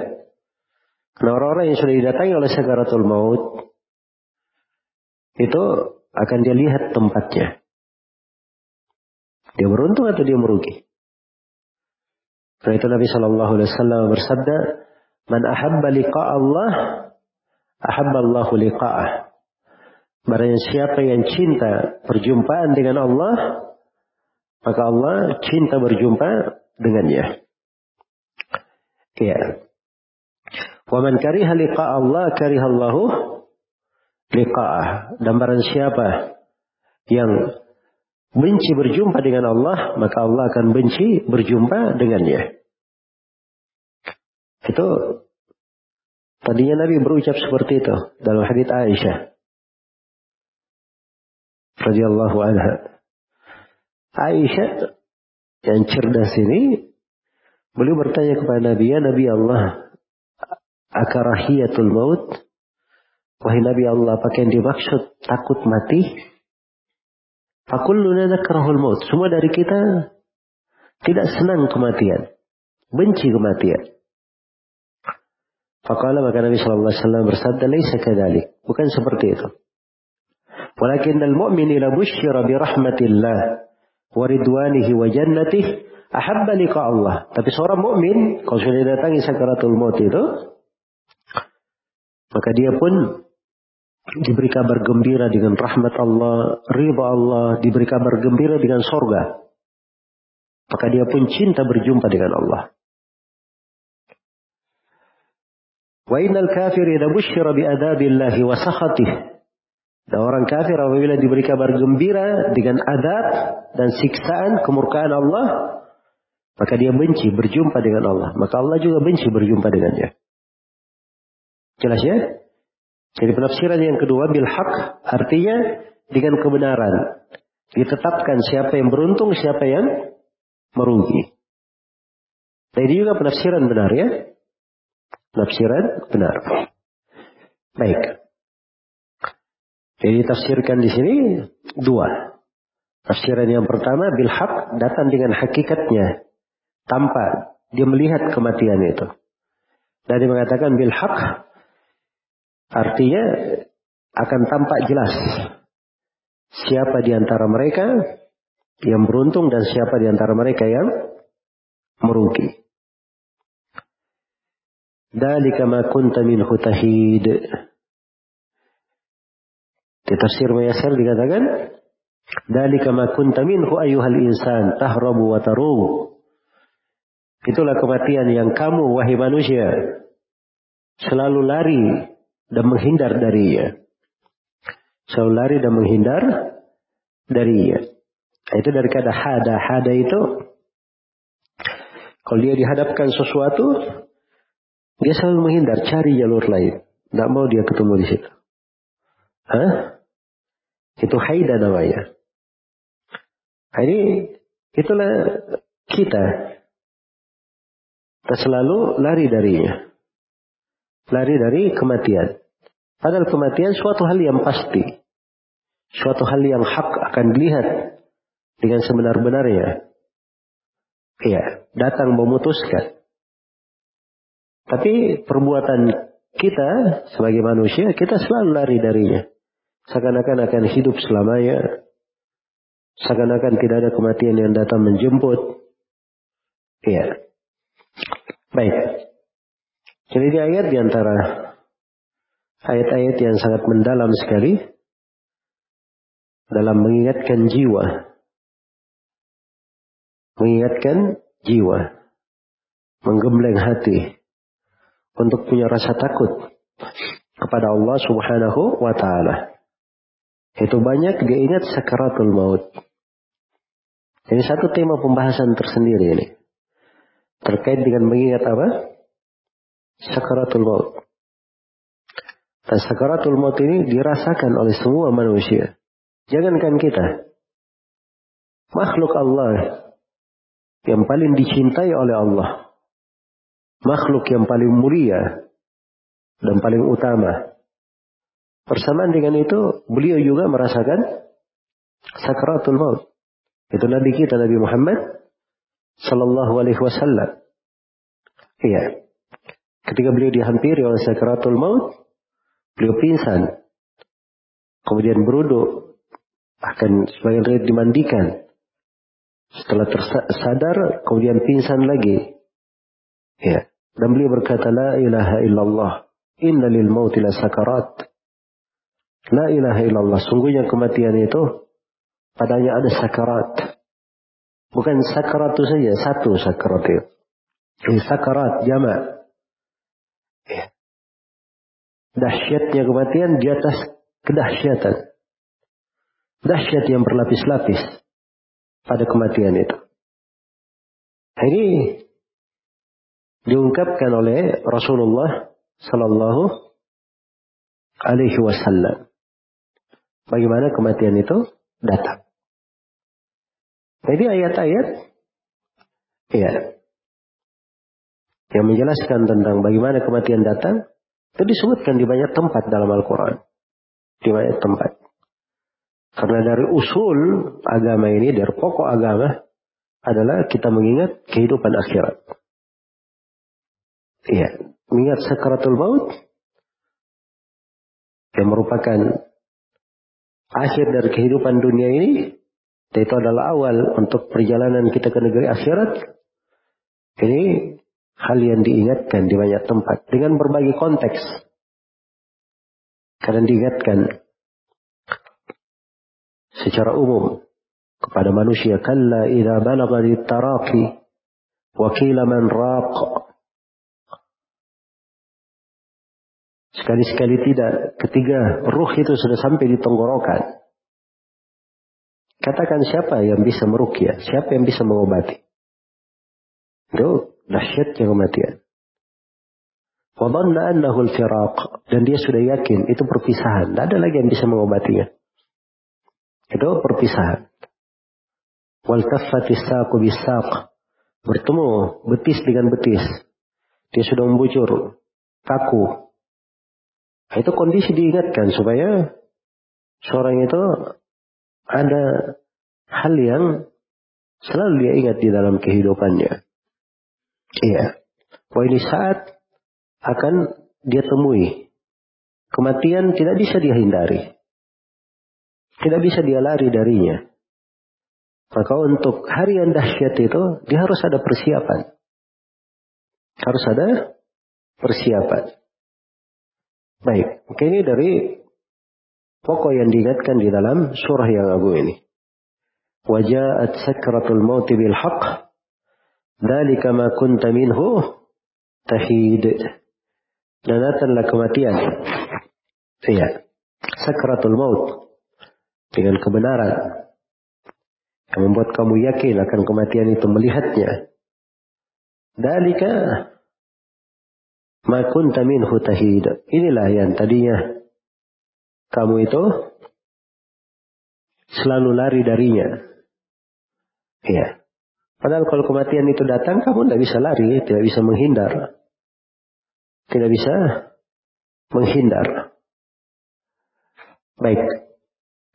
Nah orang-orang yang sudah didatangi oleh sakaratul maut itu akan dia lihat tempatnya. Dia beruntung atau dia merugi? Karena itu Nabi Shallallahu Alaihi Wasallam bersabda, "Man ahabba liqa Allah, ahabba Allahu liqa'ah." Barang siapa yang cinta perjumpaan dengan Allah, maka Allah cinta berjumpa dengannya. Ya. Wa man kariha liqa Allah karihallahu liqa'ah. Dan barang siapa yang benci berjumpa dengan Allah, maka Allah akan benci berjumpa dengannya. Itu tadinya Nabi berucap seperti itu dalam hadits Aisyah radhiyallahu anha. Aisyah yang cerdas ini beliau bertanya kepada Nabi, "Ya Nabi Allah, akarahiyatul maut Wahai Nabi Allah, apa yang dimaksud takut mati? Fakulluna nakrahul maut. Semua dari kita tidak senang kematian. Benci kematian. Fakala maka Nabi Shallallahu Alaihi Wasallam bersabda, "Laisa kadalik." Bukan seperti itu. Walakin al-mu'min ila busyira bi rahmatillah wa ridwanihi wa jannatih ahabba liqa Allah. Tapi seorang mukmin kalau sudah datangi sakaratul maut itu maka dia pun diberi kabar gembira dengan rahmat Allah, riba Allah, diberi kabar gembira dengan sorga. Maka dia pun cinta berjumpa dengan Allah. Wa innal kafir idza busyira bi adabillahi wa sakhatih. Dan orang kafir apabila diberi kabar gembira dengan adab dan siksaan kemurkaan Allah, maka dia benci berjumpa dengan Allah. Maka Allah juga benci berjumpa dengannya. Jelas ya? Jadi penafsiran yang kedua bil haq artinya dengan kebenaran. Ditetapkan siapa yang beruntung, siapa yang merugi. Nah ini juga penafsiran benar ya. Penafsiran benar. Baik. Jadi tafsirkan di sini dua. Tafsiran yang pertama bil haq datang dengan hakikatnya tanpa dia melihat kematian itu. Dan dia mengatakan bil haq Artinya akan tampak jelas siapa di antara mereka yang beruntung dan siapa di antara mereka yang merugi. Dalika ma kunta minhu tahid. Di tafsir Mayasir dikatakan, Dalika ma kunta minhu ayuhal insan tahrabu wa tarubu. Itulah kematian yang kamu wahai manusia selalu lari dan menghindar darinya. Selalu lari dan menghindar darinya. Itu dari kata hada. Hada itu kalau dia dihadapkan sesuatu, dia selalu menghindar, cari jalur lain. Tidak mau dia ketemu di situ. Hah? Itu haida namanya. Nah, ini itulah kita. Kita selalu lari darinya lari dari kematian. Padahal kematian suatu hal yang pasti. Suatu hal yang hak akan dilihat dengan sebenar-benarnya. Iya, datang memutuskan. Tapi perbuatan kita sebagai manusia, kita selalu lari darinya. Seakan-akan akan hidup selamanya. Seakan-akan tidak ada kematian yang datang menjemput. Iya. Baik. Jadi ini ayat di antara ayat-ayat yang sangat mendalam sekali dalam mengingatkan jiwa. Mengingatkan jiwa. Menggembleng hati. Untuk punya rasa takut kepada Allah subhanahu wa ta'ala. Itu banyak diingat sakaratul maut. Ini satu tema pembahasan tersendiri ini. Terkait dengan mengingat apa? sakaratul maut. Dan sakaratul maut ini dirasakan oleh semua manusia. Jangankan kita. Makhluk Allah yang paling dicintai oleh Allah. Makhluk yang paling mulia dan paling utama. Bersamaan dengan itu, beliau juga merasakan sakaratul maut. Itu Nabi kita, Nabi Muhammad Sallallahu Alaihi Wasallam. Iya. Ketika beliau dihampiri oleh sakaratul maut, beliau pingsan. Kemudian beruduk. Bahkan sebagian riwayat dimandikan. Setelah tersadar, kemudian pingsan lagi. Ya. Dan beliau berkata, La ilaha illallah. Inna lil mauti la sakarat. La ilaha illallah. Sungguhnya kematian itu, padanya ada sakarat. Bukan sakarat itu saja, satu sakarat itu. Ini sakarat, jamak. Dahsyatnya kematian di atas kedahsyatan. Dahsyat yang berlapis-lapis pada kematian itu. Ini diungkapkan oleh Rasulullah Sallallahu Alaihi Wasallam. Bagaimana kematian itu datang. Jadi ayat-ayat, ya, yang menjelaskan tentang bagaimana kematian datang, Itu disebutkan di banyak tempat dalam Al-Quran. Di banyak tempat. Karena dari usul agama ini, dari pokok agama, adalah kita mengingat kehidupan akhirat. Iya, mengingat sakaratul maut yang merupakan akhir dari kehidupan dunia ini, dan itu adalah awal untuk perjalanan kita ke negeri akhirat. Ini hal yang diingatkan di banyak tempat dengan berbagai konteks. Karena diingatkan secara umum kepada manusia kalla idza balagha taraqi wa qila man raq sekali-sekali tidak ketiga ruh itu sudah sampai di tenggorokan katakan siapa yang bisa merukyah siapa yang bisa mengobati itu dahsyatnya kematian Wadhanna annahu al-firaq dan dia sudah yakin itu perpisahan. Tidak ada lagi yang bisa mengobatinya. Itu perpisahan. Wal saqu. Bertemu betis dengan betis. Dia sudah membujur, kaku. Nah, itu kondisi diingatkan supaya seorang itu ada hal yang selalu dia ingat di dalam kehidupannya. Iya. Bahwa ini saat akan dia temui. Kematian tidak bisa dihindari. Tidak bisa dia lari darinya. Maka untuk hari yang dahsyat itu, dia harus ada persiapan. Harus ada persiapan. Baik, oke ini dari pokok yang diingatkan di dalam surah yang agung ini. Wajahat sakratul mauti bil haq. Dalika ma kunta minhu tahid. Dan datanglah kematian. Iya. Sakratul maut. Dengan kebenaran yang membuat kamu yakin akan kematian itu melihatnya. Dalika ma kunta minhu tahid. Inilah yang tadinya kamu itu selalu lari darinya. Iya. Padahal kalau kematian itu datang, kamu tidak bisa lari, tidak bisa menghindar. Tidak bisa menghindar. Baik.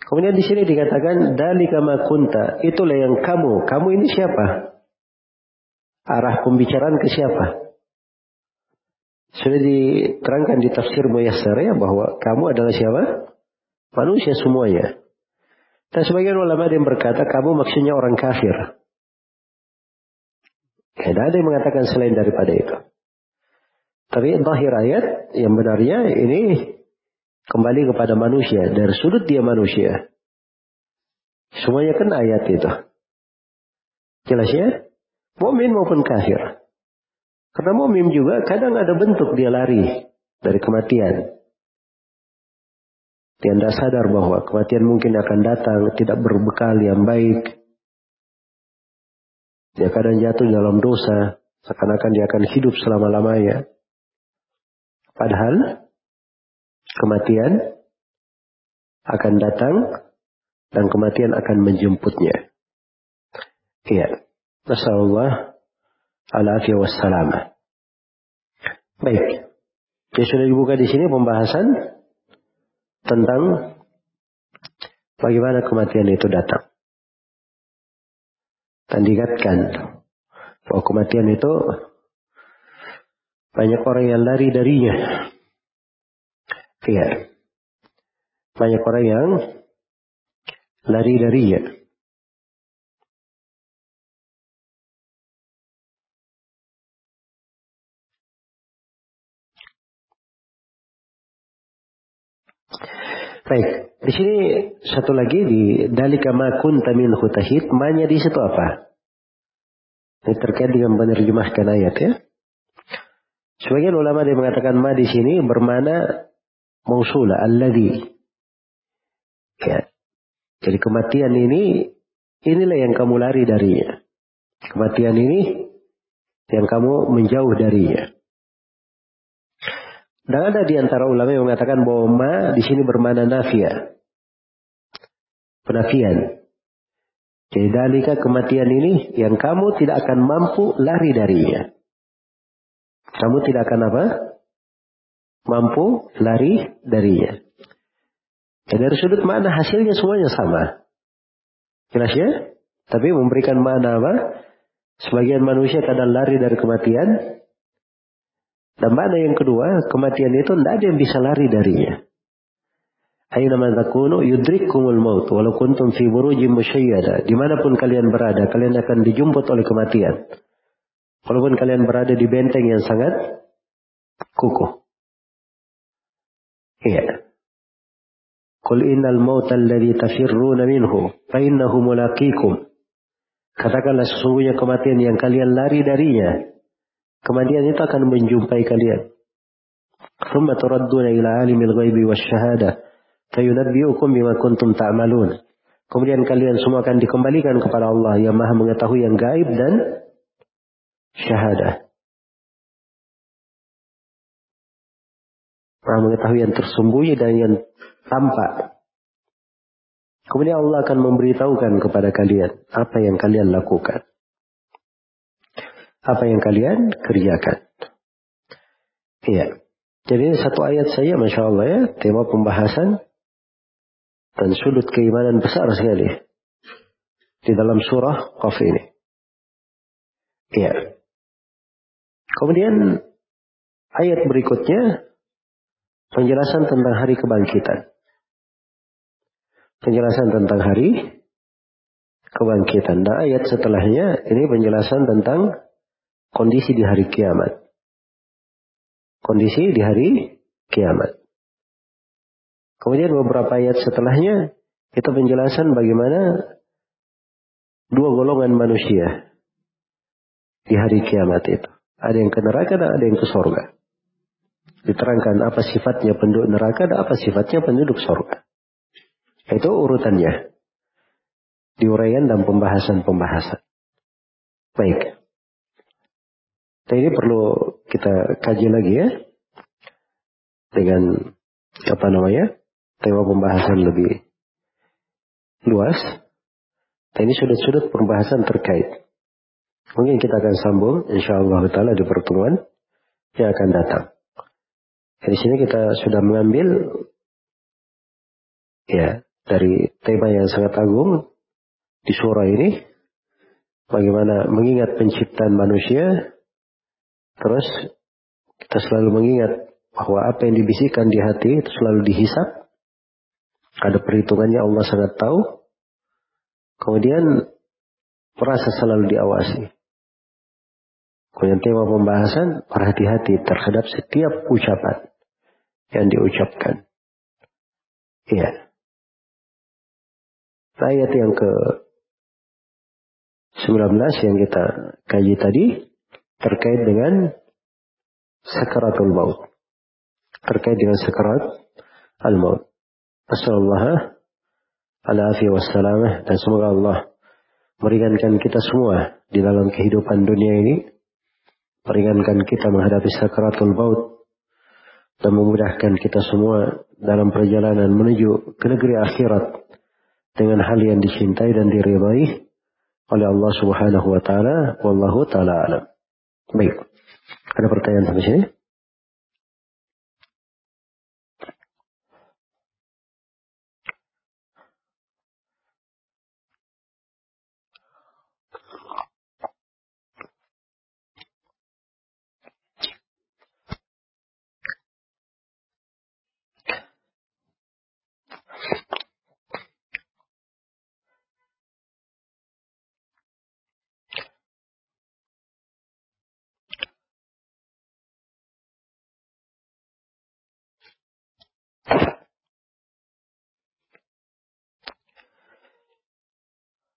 Kemudian di sini dikatakan dalika ma kunta, itulah yang kamu. Kamu ini siapa? Arah pembicaraan ke siapa? Sudah diterangkan di tafsir Muyassar ya bahwa kamu adalah siapa? Manusia semuanya. Dan sebagian ulama yang berkata kamu maksudnya orang kafir. Tidak ada yang mengatakan selain daripada itu. Tapi zahir ayat yang benarnya ini kembali kepada manusia dari sudut dia manusia. Semuanya kan ayat itu. Jelas ya? Mumin maupun kafir. Karena mumin juga kadang ada bentuk dia lari dari kematian. Dia tidak sadar bahwa kematian mungkin akan datang tidak berbekal yang baik. Dia kadang jatuh dalam dosa, seakan-akan dia akan hidup selama-lamanya. Padahal kematian akan datang dan kematian akan menjemputnya. Iya. Nasallallahu alaihi wassalam. Baik. Jadi sudah dibuka di sini pembahasan tentang bagaimana kematian itu datang. Dan diingatkan bahwa kematian itu banyak orang yang lari darinya. Iya. Banyak orang yang lari darinya. Baik, di sini satu lagi di dalika ma kunta min hutahid, manya di situ apa? Ini terkait dengan menerjemahkan ayat ya. Sebagian ulama yang mengatakan ma di sini bermana mausula alladhi. Ya. Jadi kematian ini inilah yang kamu lari darinya. Kematian ini yang kamu menjauh darinya. Dan ada di antara ulama yang mengatakan bahwa ma di sini bermana nafia. Penafian. Jadi dalika kematian ini yang kamu tidak akan mampu lari darinya. Kamu tidak akan apa? mampu lari darinya. Ya, dari sudut mana hasilnya semuanya sama. Jelas ya? Tapi memberikan mana apa? Sebagian manusia kadang lari dari kematian. Dan mana yang kedua, kematian itu tidak ada yang bisa lari darinya. Aina man takunu yudrikkumul maut walau kuntum fi burujim musyayyada. Di mana pun kalian berada, kalian akan dijemput oleh kematian. Walaupun kalian berada di benteng yang sangat kukuh. Iya. Qul innal mauta alladhi tafirruna minhu fa innahu mulaqikum. Katakanlah sesungguhnya kematian yang kalian lari darinya. Kematian itu akan menjumpai kalian. Thumma turadduna ila alimil ghaibi wasyahada fayunabbi'ukum bima kuntum ta'malun. Kemudian kalian semua akan dikembalikan kepada Allah yang Maha mengetahui yang gaib dan syahadah. Maha mengetahui yang tersembunyi dan yang tampak. Kemudian Allah akan memberitahukan kepada kalian apa yang kalian lakukan. Apa yang kalian kerjakan. Iya. Jadi satu ayat saja Masya Allah ya. Tema pembahasan dan sudut keimanan besar sekali di dalam surah Qaf ini. Iya. Kemudian ayat berikutnya penjelasan tentang hari kebangkitan. Penjelasan tentang hari kebangkitan. Dan ayat setelahnya ini penjelasan tentang kondisi di hari kiamat. Kondisi di hari kiamat. Kemudian beberapa ayat setelahnya itu penjelasan bagaimana dua golongan manusia di hari kiamat itu. Ada yang ke neraka dan ada yang ke sorga. Diterangkan apa sifatnya penduduk neraka dan apa sifatnya penduduk sorga. Itu urutannya. Diuraian dan pembahasan-pembahasan. Baik. Nah ini perlu kita kaji lagi ya. Dengan apa namanya? tema pembahasan lebih luas. Dan ini sudut-sudut pembahasan terkait. Mungkin kita akan sambung insya Allah ta'ala di pertemuan yang akan datang. Di sini kita sudah mengambil ya dari tema yang sangat agung di surah ini bagaimana mengingat penciptaan manusia terus kita selalu mengingat bahwa apa yang dibisikkan di hati itu selalu dihisap ada perhitungannya Allah sangat tahu. Kemudian merasa selalu diawasi. Kemudian tema pembahasan berhati-hati terhadap setiap ucapan yang diucapkan. Iya. Ayat yang ke 19 yang kita kaji tadi terkait dengan sakaratul maut. Terkait dengan sakarat al-maut. Assalamualaikum ala wassalamah dan semoga Allah meringankan kita semua di dalam kehidupan dunia ini meringankan kita menghadapi sakaratul maut dan memudahkan kita semua dalam perjalanan menuju ke negeri akhirat dengan hal yang dicintai dan diridhai oleh Allah Subhanahu wa taala wallahu taala alam. Baik. Ada pertanyaan sampai sini?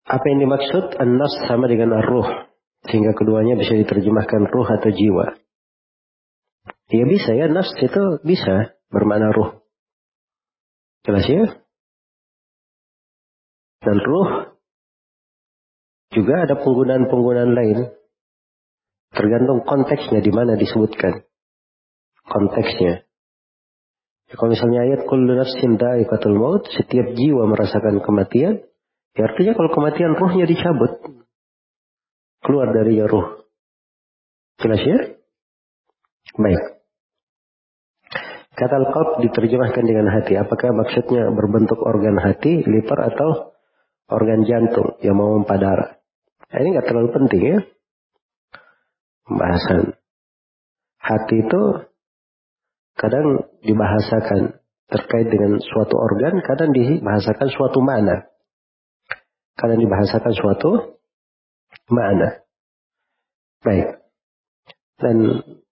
Apa yang dimaksud an-nas sama dengan ar-ruh. Sehingga keduanya bisa diterjemahkan ruh atau jiwa. Ya bisa ya, nas itu bisa bermakna ruh. Jelas ya? Dan ruh juga ada penggunaan-penggunaan lain. Tergantung konteksnya di mana disebutkan. Konteksnya. Ya, kalau misalnya ayat kullu nafsin da'iqatul maut, setiap jiwa merasakan kematian, Ya, artinya kalau kematian ruhnya dicabut, keluar dari ruh. Jelas ya? Baik. Kata al-qalb diterjemahkan dengan hati. Apakah maksudnya berbentuk organ hati, liver atau organ jantung yang mau darah? Nah, ini nggak terlalu penting ya. Pembahasan. Hati itu kadang dibahasakan terkait dengan suatu organ, kadang dibahasakan suatu mana. Kadang dibahasakan suatu mana. Baik. Dan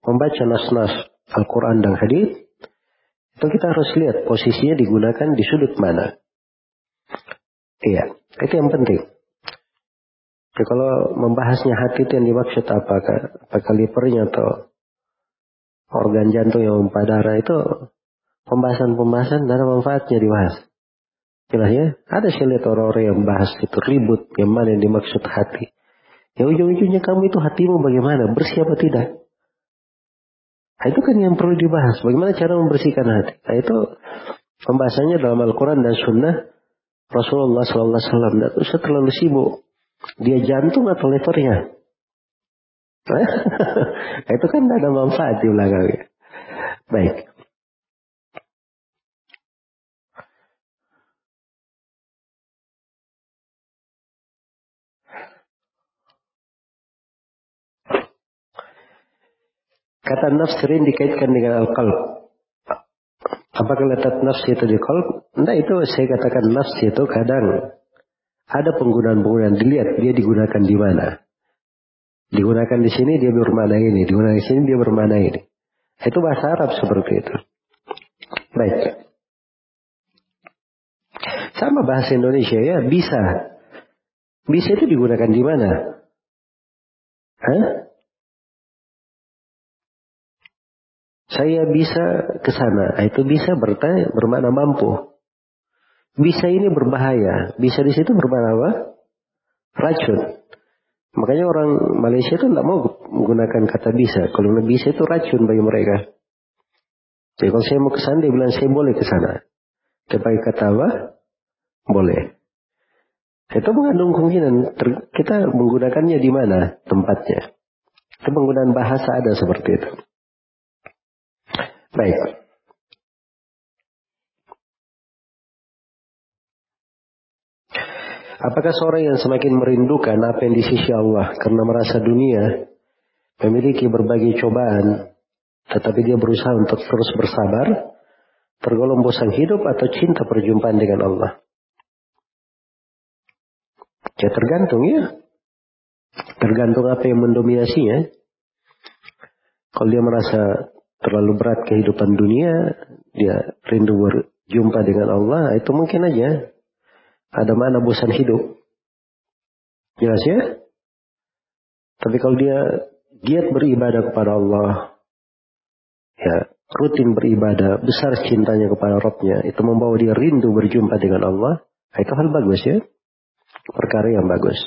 membaca nas-nas Al-Quran dan Hadis itu kita harus lihat posisinya digunakan di sudut mana. Iya, itu yang penting. Jadi kalau membahasnya hati itu yang dimaksud apakah, apakah livernya atau organ jantung yang memompa darah itu pembahasan-pembahasan dan manfaatnya dibahas. Jelas ya, ada sih lihat orang-orang yang bahas itu ribut yang mana yang dimaksud hati. Ya ujung-ujungnya kamu itu hatimu bagaimana, bersih apa tidak? Nah, itu kan yang perlu dibahas. Bagaimana cara membersihkan hati? Nah, itu pembahasannya dalam Al-Quran dan Sunnah Rasulullah SAW. Dan usah terlalu sibuk. Dia jantung atau levernya? nah, itu kan tidak ada manfaat di belakangnya. Baik. Kata nafs sering dikaitkan dengan al-qalb. Apakah letak nafs itu di qalb? Nah itu saya katakan nafs itu kadang ada penggunaan-penggunaan dilihat dia digunakan di mana. Digunakan di sini dia bermana ini, digunakan di sini dia bermana ini. Itu bahasa Arab seperti itu. Baik. Sama bahasa Indonesia ya, bisa. Bisa itu digunakan di mana? Hah? Saya bisa ke sana. Nah, itu bisa bertanya, bermakna mampu. Bisa ini berbahaya. Bisa di situ bermakna apa? Racun. Makanya orang Malaysia itu tidak mau menggunakan kata bisa. Kalau bisa itu racun bagi mereka. Jadi kalau saya mau ke sana, dia bilang saya boleh ke sana. Dia kata apa? Boleh. Itu mengandung kemungkinan kita menggunakannya di mana tempatnya. Itu penggunaan bahasa ada seperti itu. Baik. Apakah seorang yang semakin merindukan apa yang di sisi Allah karena merasa dunia memiliki berbagai cobaan, tetapi dia berusaha untuk terus bersabar, tergolong bosan hidup atau cinta perjumpaan dengan Allah? Ya tergantung ya. Tergantung apa yang mendominasinya. Kalau dia merasa terlalu berat kehidupan dunia, dia rindu berjumpa dengan Allah, itu mungkin aja ada mana bosan hidup. Jelas ya? Tapi kalau dia giat beribadah kepada Allah, ya rutin beribadah, besar cintanya kepada Robnya, itu membawa dia rindu berjumpa dengan Allah, nah, itu hal bagus ya. Perkara yang bagus.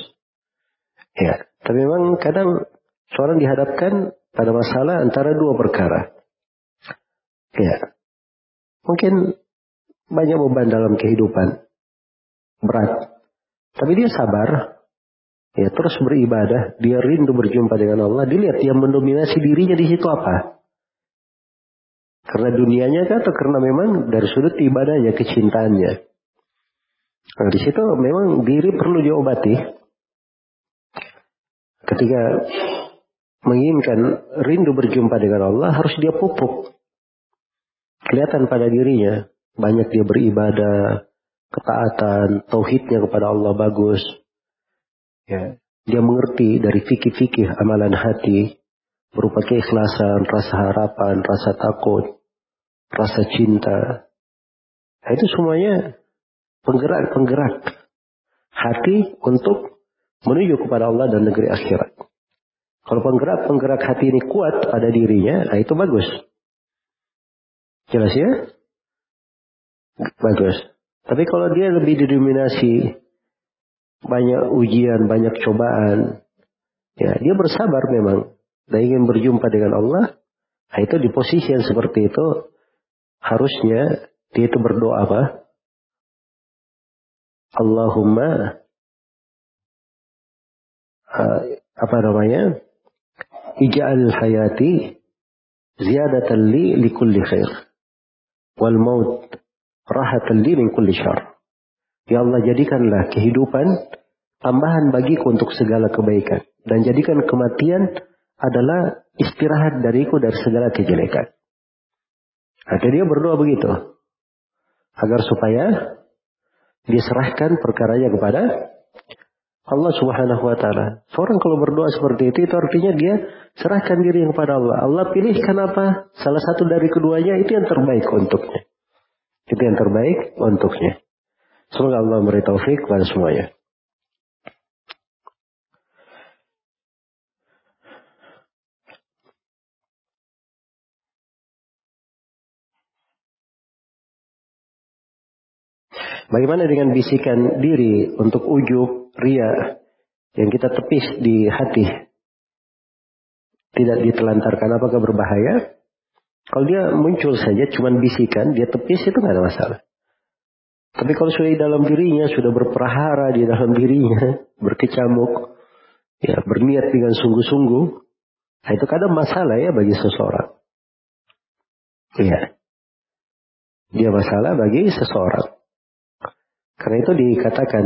Ya, tapi memang kadang seorang dihadapkan pada masalah antara dua perkara. Ya. Mungkin banyak beban dalam kehidupan. Berat. Tapi dia sabar. Ya, terus beribadah. Dia rindu berjumpa dengan Allah. Dilihat yang mendominasi dirinya di situ apa? Karena dunianya kan atau karena memang dari sudut ibadahnya, kecintaannya. Nah, di situ memang diri perlu diobati. Ketika menginginkan rindu berjumpa dengan Allah, harus dia pupuk kelihatan pada dirinya. Banyak dia beribadah, ketaatan, tauhidnya kepada Allah bagus. Ya, dia mengerti dari fikih-fikih amalan hati, berupa keikhlasan, rasa harapan, rasa takut, rasa cinta. Nah, itu semuanya penggerak-penggerak hati untuk menuju kepada Allah dan negeri akhirat. Kalau penggerak-penggerak hati ini kuat pada dirinya, nah itu bagus. Jelas ya? Bagus. Tapi kalau dia lebih didominasi banyak ujian, banyak cobaan, ya dia bersabar memang dan ingin berjumpa dengan Allah. Nah, itu di posisi yang seperti itu harusnya dia itu berdoa apa? Allahumma apa namanya? Ij'al hayati ziyadatan li likulli khair. Wal maut rahatan li min kulli syar. Ya Allah jadikanlah kehidupan tambahan bagiku untuk segala kebaikan dan jadikan kematian adalah istirahat dariku dari segala kejelekan. Akhirnya dia berdoa begitu agar supaya diserahkan perkaranya kepada Allah Subhanahu wa taala. Seorang kalau berdoa seperti itu itu artinya dia serahkan diri kepada Allah. Allah pilihkan apa? Salah satu dari keduanya itu yang terbaik untuknya. Itu yang terbaik untuknya. Semoga Allah memberi taufik kepada semuanya. Bagaimana dengan bisikan diri untuk ujub, ria yang kita tepis di hati? Tidak ditelantarkan apakah berbahaya? Kalau dia muncul saja cuman bisikan, dia tepis itu nggak ada masalah. Tapi kalau sudah di dalam dirinya, sudah berperahara di dalam dirinya, berkecamuk, ya berniat dengan sungguh-sungguh, nah itu kadang masalah ya bagi seseorang. Iya. Dia masalah bagi seseorang. Karena itu dikatakan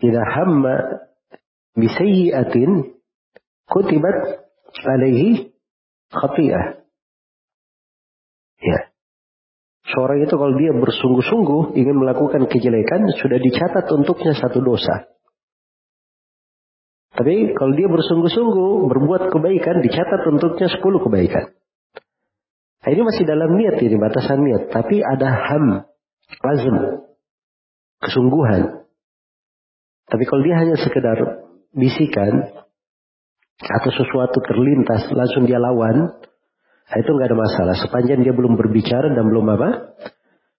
tidak hamma bisayyi'atin kutibat alaihi khati'ah. Ya. Seorang itu kalau dia bersungguh-sungguh ingin melakukan kejelekan sudah dicatat untuknya satu dosa. Tapi kalau dia bersungguh-sungguh berbuat kebaikan dicatat untuknya sepuluh kebaikan. Nah, ini masih dalam niat ini batasan niat, tapi ada ham, azm, kesungguhan. Tapi kalau dia hanya sekedar bisikan atau sesuatu terlintas langsung dia lawan, nah itu nggak ada masalah. Sepanjang dia belum berbicara dan belum apa,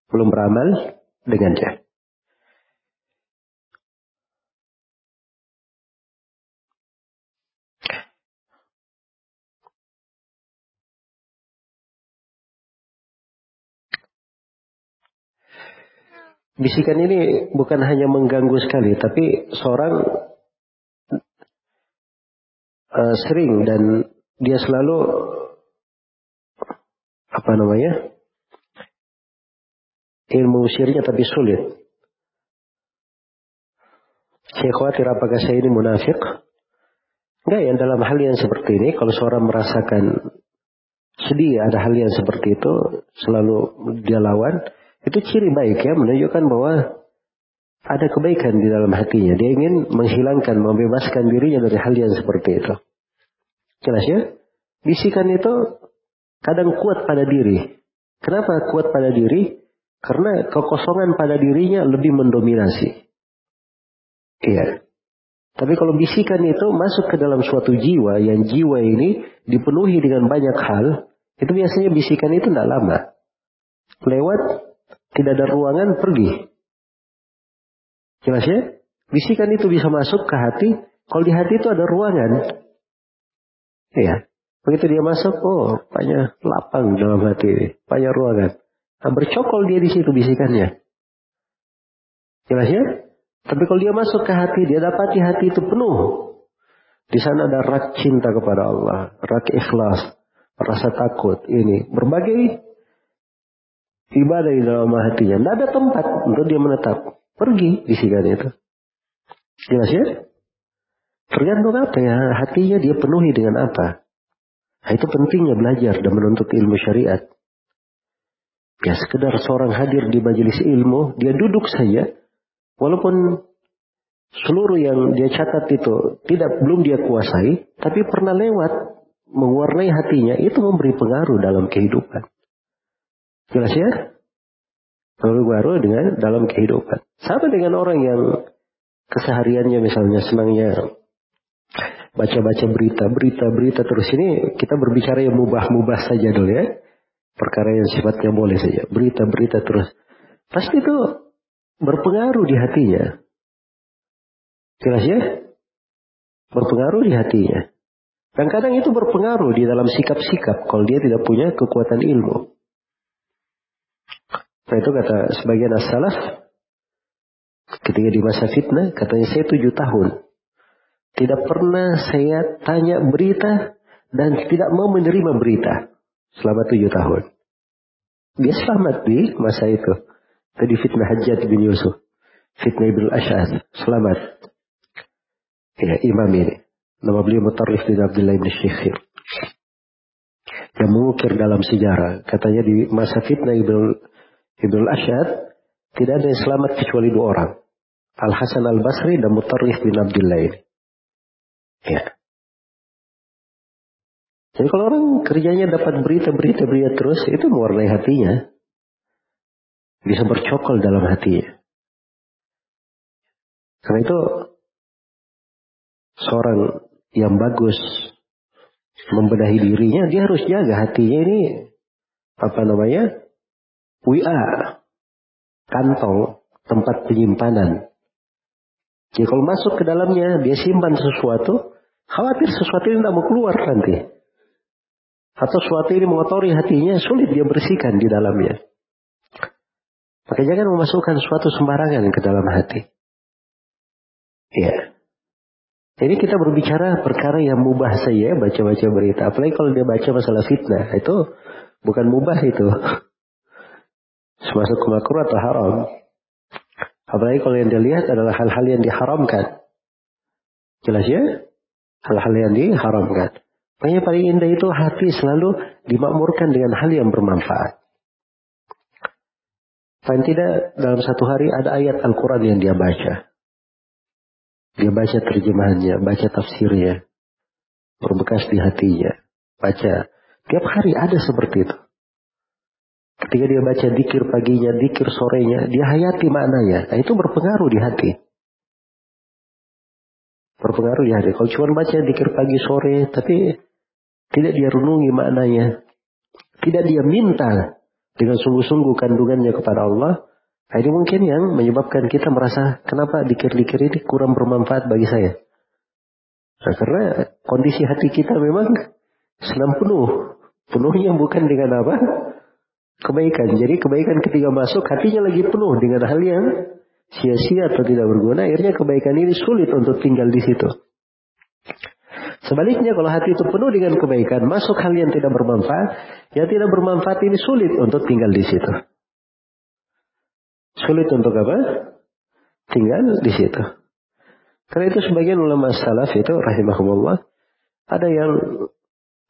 belum beramal dengannya. Bisikan ini bukan hanya mengganggu sekali, tapi seorang uh, sering dan dia selalu apa namanya ingin mengusirnya tapi sulit. Saya khawatir apakah saya ini munafik? Enggak ya, dalam hal yang seperti ini, kalau seorang merasakan sedih ada hal yang seperti itu, selalu dia lawan, itu ciri baik ya, menunjukkan bahwa ada kebaikan di dalam hatinya. Dia ingin menghilangkan, membebaskan dirinya dari hal yang seperti itu. Jelas ya? Bisikan itu kadang kuat pada diri. Kenapa kuat pada diri? Karena kekosongan pada dirinya lebih mendominasi. Iya. Tapi kalau bisikan itu masuk ke dalam suatu jiwa, yang jiwa ini dipenuhi dengan banyak hal, itu biasanya bisikan itu tidak lama. Lewat tidak ada ruangan, pergi. Jelas ya? Bisikan itu bisa masuk ke hati. Kalau di hati itu ada ruangan. Ya. Begitu dia masuk, oh, banyak lapang dalam hati. Banyak ruangan. Nah, bercokol dia di situ bisikannya. Jelas ya? Tapi kalau dia masuk ke hati, dia dapati hati itu penuh. Di sana ada rak cinta kepada Allah, rak ikhlas, rasa takut, ini berbagai ibadah di dalam hatinya. Tidak ada tempat untuk dia menetap. Pergi bisikan itu. Jelas ya? Tergantung apa ya. Hatinya dia penuhi dengan apa. Nah, itu pentingnya belajar dan menuntut ilmu syariat. Ya sekedar seorang hadir di majelis ilmu, dia duduk saja. Walaupun seluruh yang dia catat itu tidak belum dia kuasai, tapi pernah lewat mewarnai hatinya, itu memberi pengaruh dalam kehidupan. Jelas ya? Baru-baru dengan dalam kehidupan. Sama dengan orang yang kesehariannya misalnya senangnya baca-baca berita, berita, berita terus ini kita berbicara yang mubah-mubah saja dulu ya. Perkara yang sifatnya boleh saja. Berita, berita terus. Pasti itu berpengaruh di hatinya. Jelas ya? Berpengaruh di hatinya. Dan kadang itu berpengaruh di dalam sikap-sikap kalau dia tidak punya kekuatan ilmu. Nah itu kata sebagian as-salaf, ketika di masa fitnah, katanya saya tujuh tahun. Tidak pernah saya tanya berita dan tidak mau menerima berita selama tujuh tahun. Dia selamat di masa itu. Tadi fitnah Hajjat bin Yusuf. Fitnah Ibn Ash'ad. Selamat. Ya, imam ini. Nama beliau Mutarrif bin Abdullah bin Syekhir. Yang mengukir dalam sejarah. Katanya di masa fitnah Ibn, Ibn Ash'ad. Tidak ada yang selamat kecuali dua orang. Al-Hasan Al-Basri dan Mutarrif bin Abdullah ini. Ya. Jadi kalau orang kerjanya dapat berita-berita berita terus, itu mewarnai hatinya. Bisa bercokol dalam hatinya. Karena itu seorang yang bagus membenahi dirinya, dia harus jaga hatinya ini apa namanya? WA, kantong, tempat penyimpanan. Jadi kalau masuk ke dalamnya, dia simpan sesuatu, khawatir sesuatu ini tidak mau keluar nanti atau sesuatu ini mengotori hatinya, sulit dia bersihkan di dalamnya. Maka jangan memasukkan sesuatu sembarangan ke dalam hati. Ya. Ini kita berbicara perkara yang mubah saja, baca-baca berita. Apalagi kalau dia baca masalah fitnah, itu bukan mubah itu. Semasuk ke makruh atau haram. Apalagi kalau yang dia lihat adalah hal-hal yang diharamkan. Jelas ya? Hal-hal yang diharamkan. Makanya paling indah itu hati selalu dimakmurkan dengan hal yang bermanfaat. Paling tidak dalam satu hari ada ayat Al-Quran yang dia baca. Dia baca terjemahannya, baca tafsirnya. Berbekas di hatinya. Baca. Tiap hari ada seperti itu. Ketika dia baca dikir paginya, dikir sorenya, dia hayati maknanya. Nah, itu berpengaruh di hati. Berpengaruh di hati. Kalau cuma baca dikir pagi sore, tapi tidak dia renungi maknanya. Tidak dia minta dengan sungguh-sungguh kandungannya kepada Allah. Nah, ini mungkin yang menyebabkan kita merasa kenapa dikir-dikir ini kurang bermanfaat bagi saya. Nah, karena kondisi hati kita memang senam penuh. Penuhnya bukan dengan apa? Kebaikan. Jadi kebaikan ketika masuk hatinya lagi penuh dengan hal yang sia-sia atau tidak berguna. Akhirnya kebaikan ini sulit untuk tinggal di situ. Sebaliknya kalau hati itu penuh dengan kebaikan, masuk hal yang tidak bermanfaat, yang tidak bermanfaat ini sulit untuk tinggal di situ. Sulit untuk apa? Tinggal di situ. Karena itu sebagian ulama salaf itu rahimahumullah, ada yang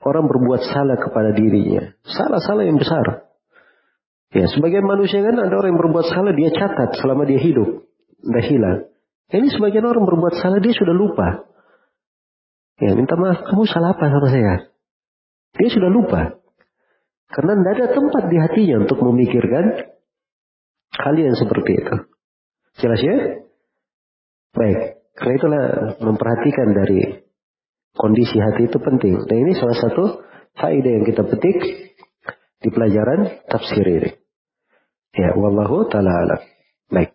orang berbuat salah kepada dirinya. Salah-salah yang besar. Ya, sebagian manusia kan ada orang yang berbuat salah, dia catat selama dia hidup. Tidak hilang. Ini sebagian orang berbuat salah, dia sudah lupa. Ya, minta maaf, kamu salah apa sama saya? Dia sudah lupa. Karena tidak ada tempat di hatinya untuk memikirkan hal yang seperti itu. Jelas ya? Baik. Karena itulah memperhatikan dari kondisi hati itu penting. Dan ini salah satu faedah yang kita petik di pelajaran tafsir ini. Ya, wallahu ta'ala alam. Baik.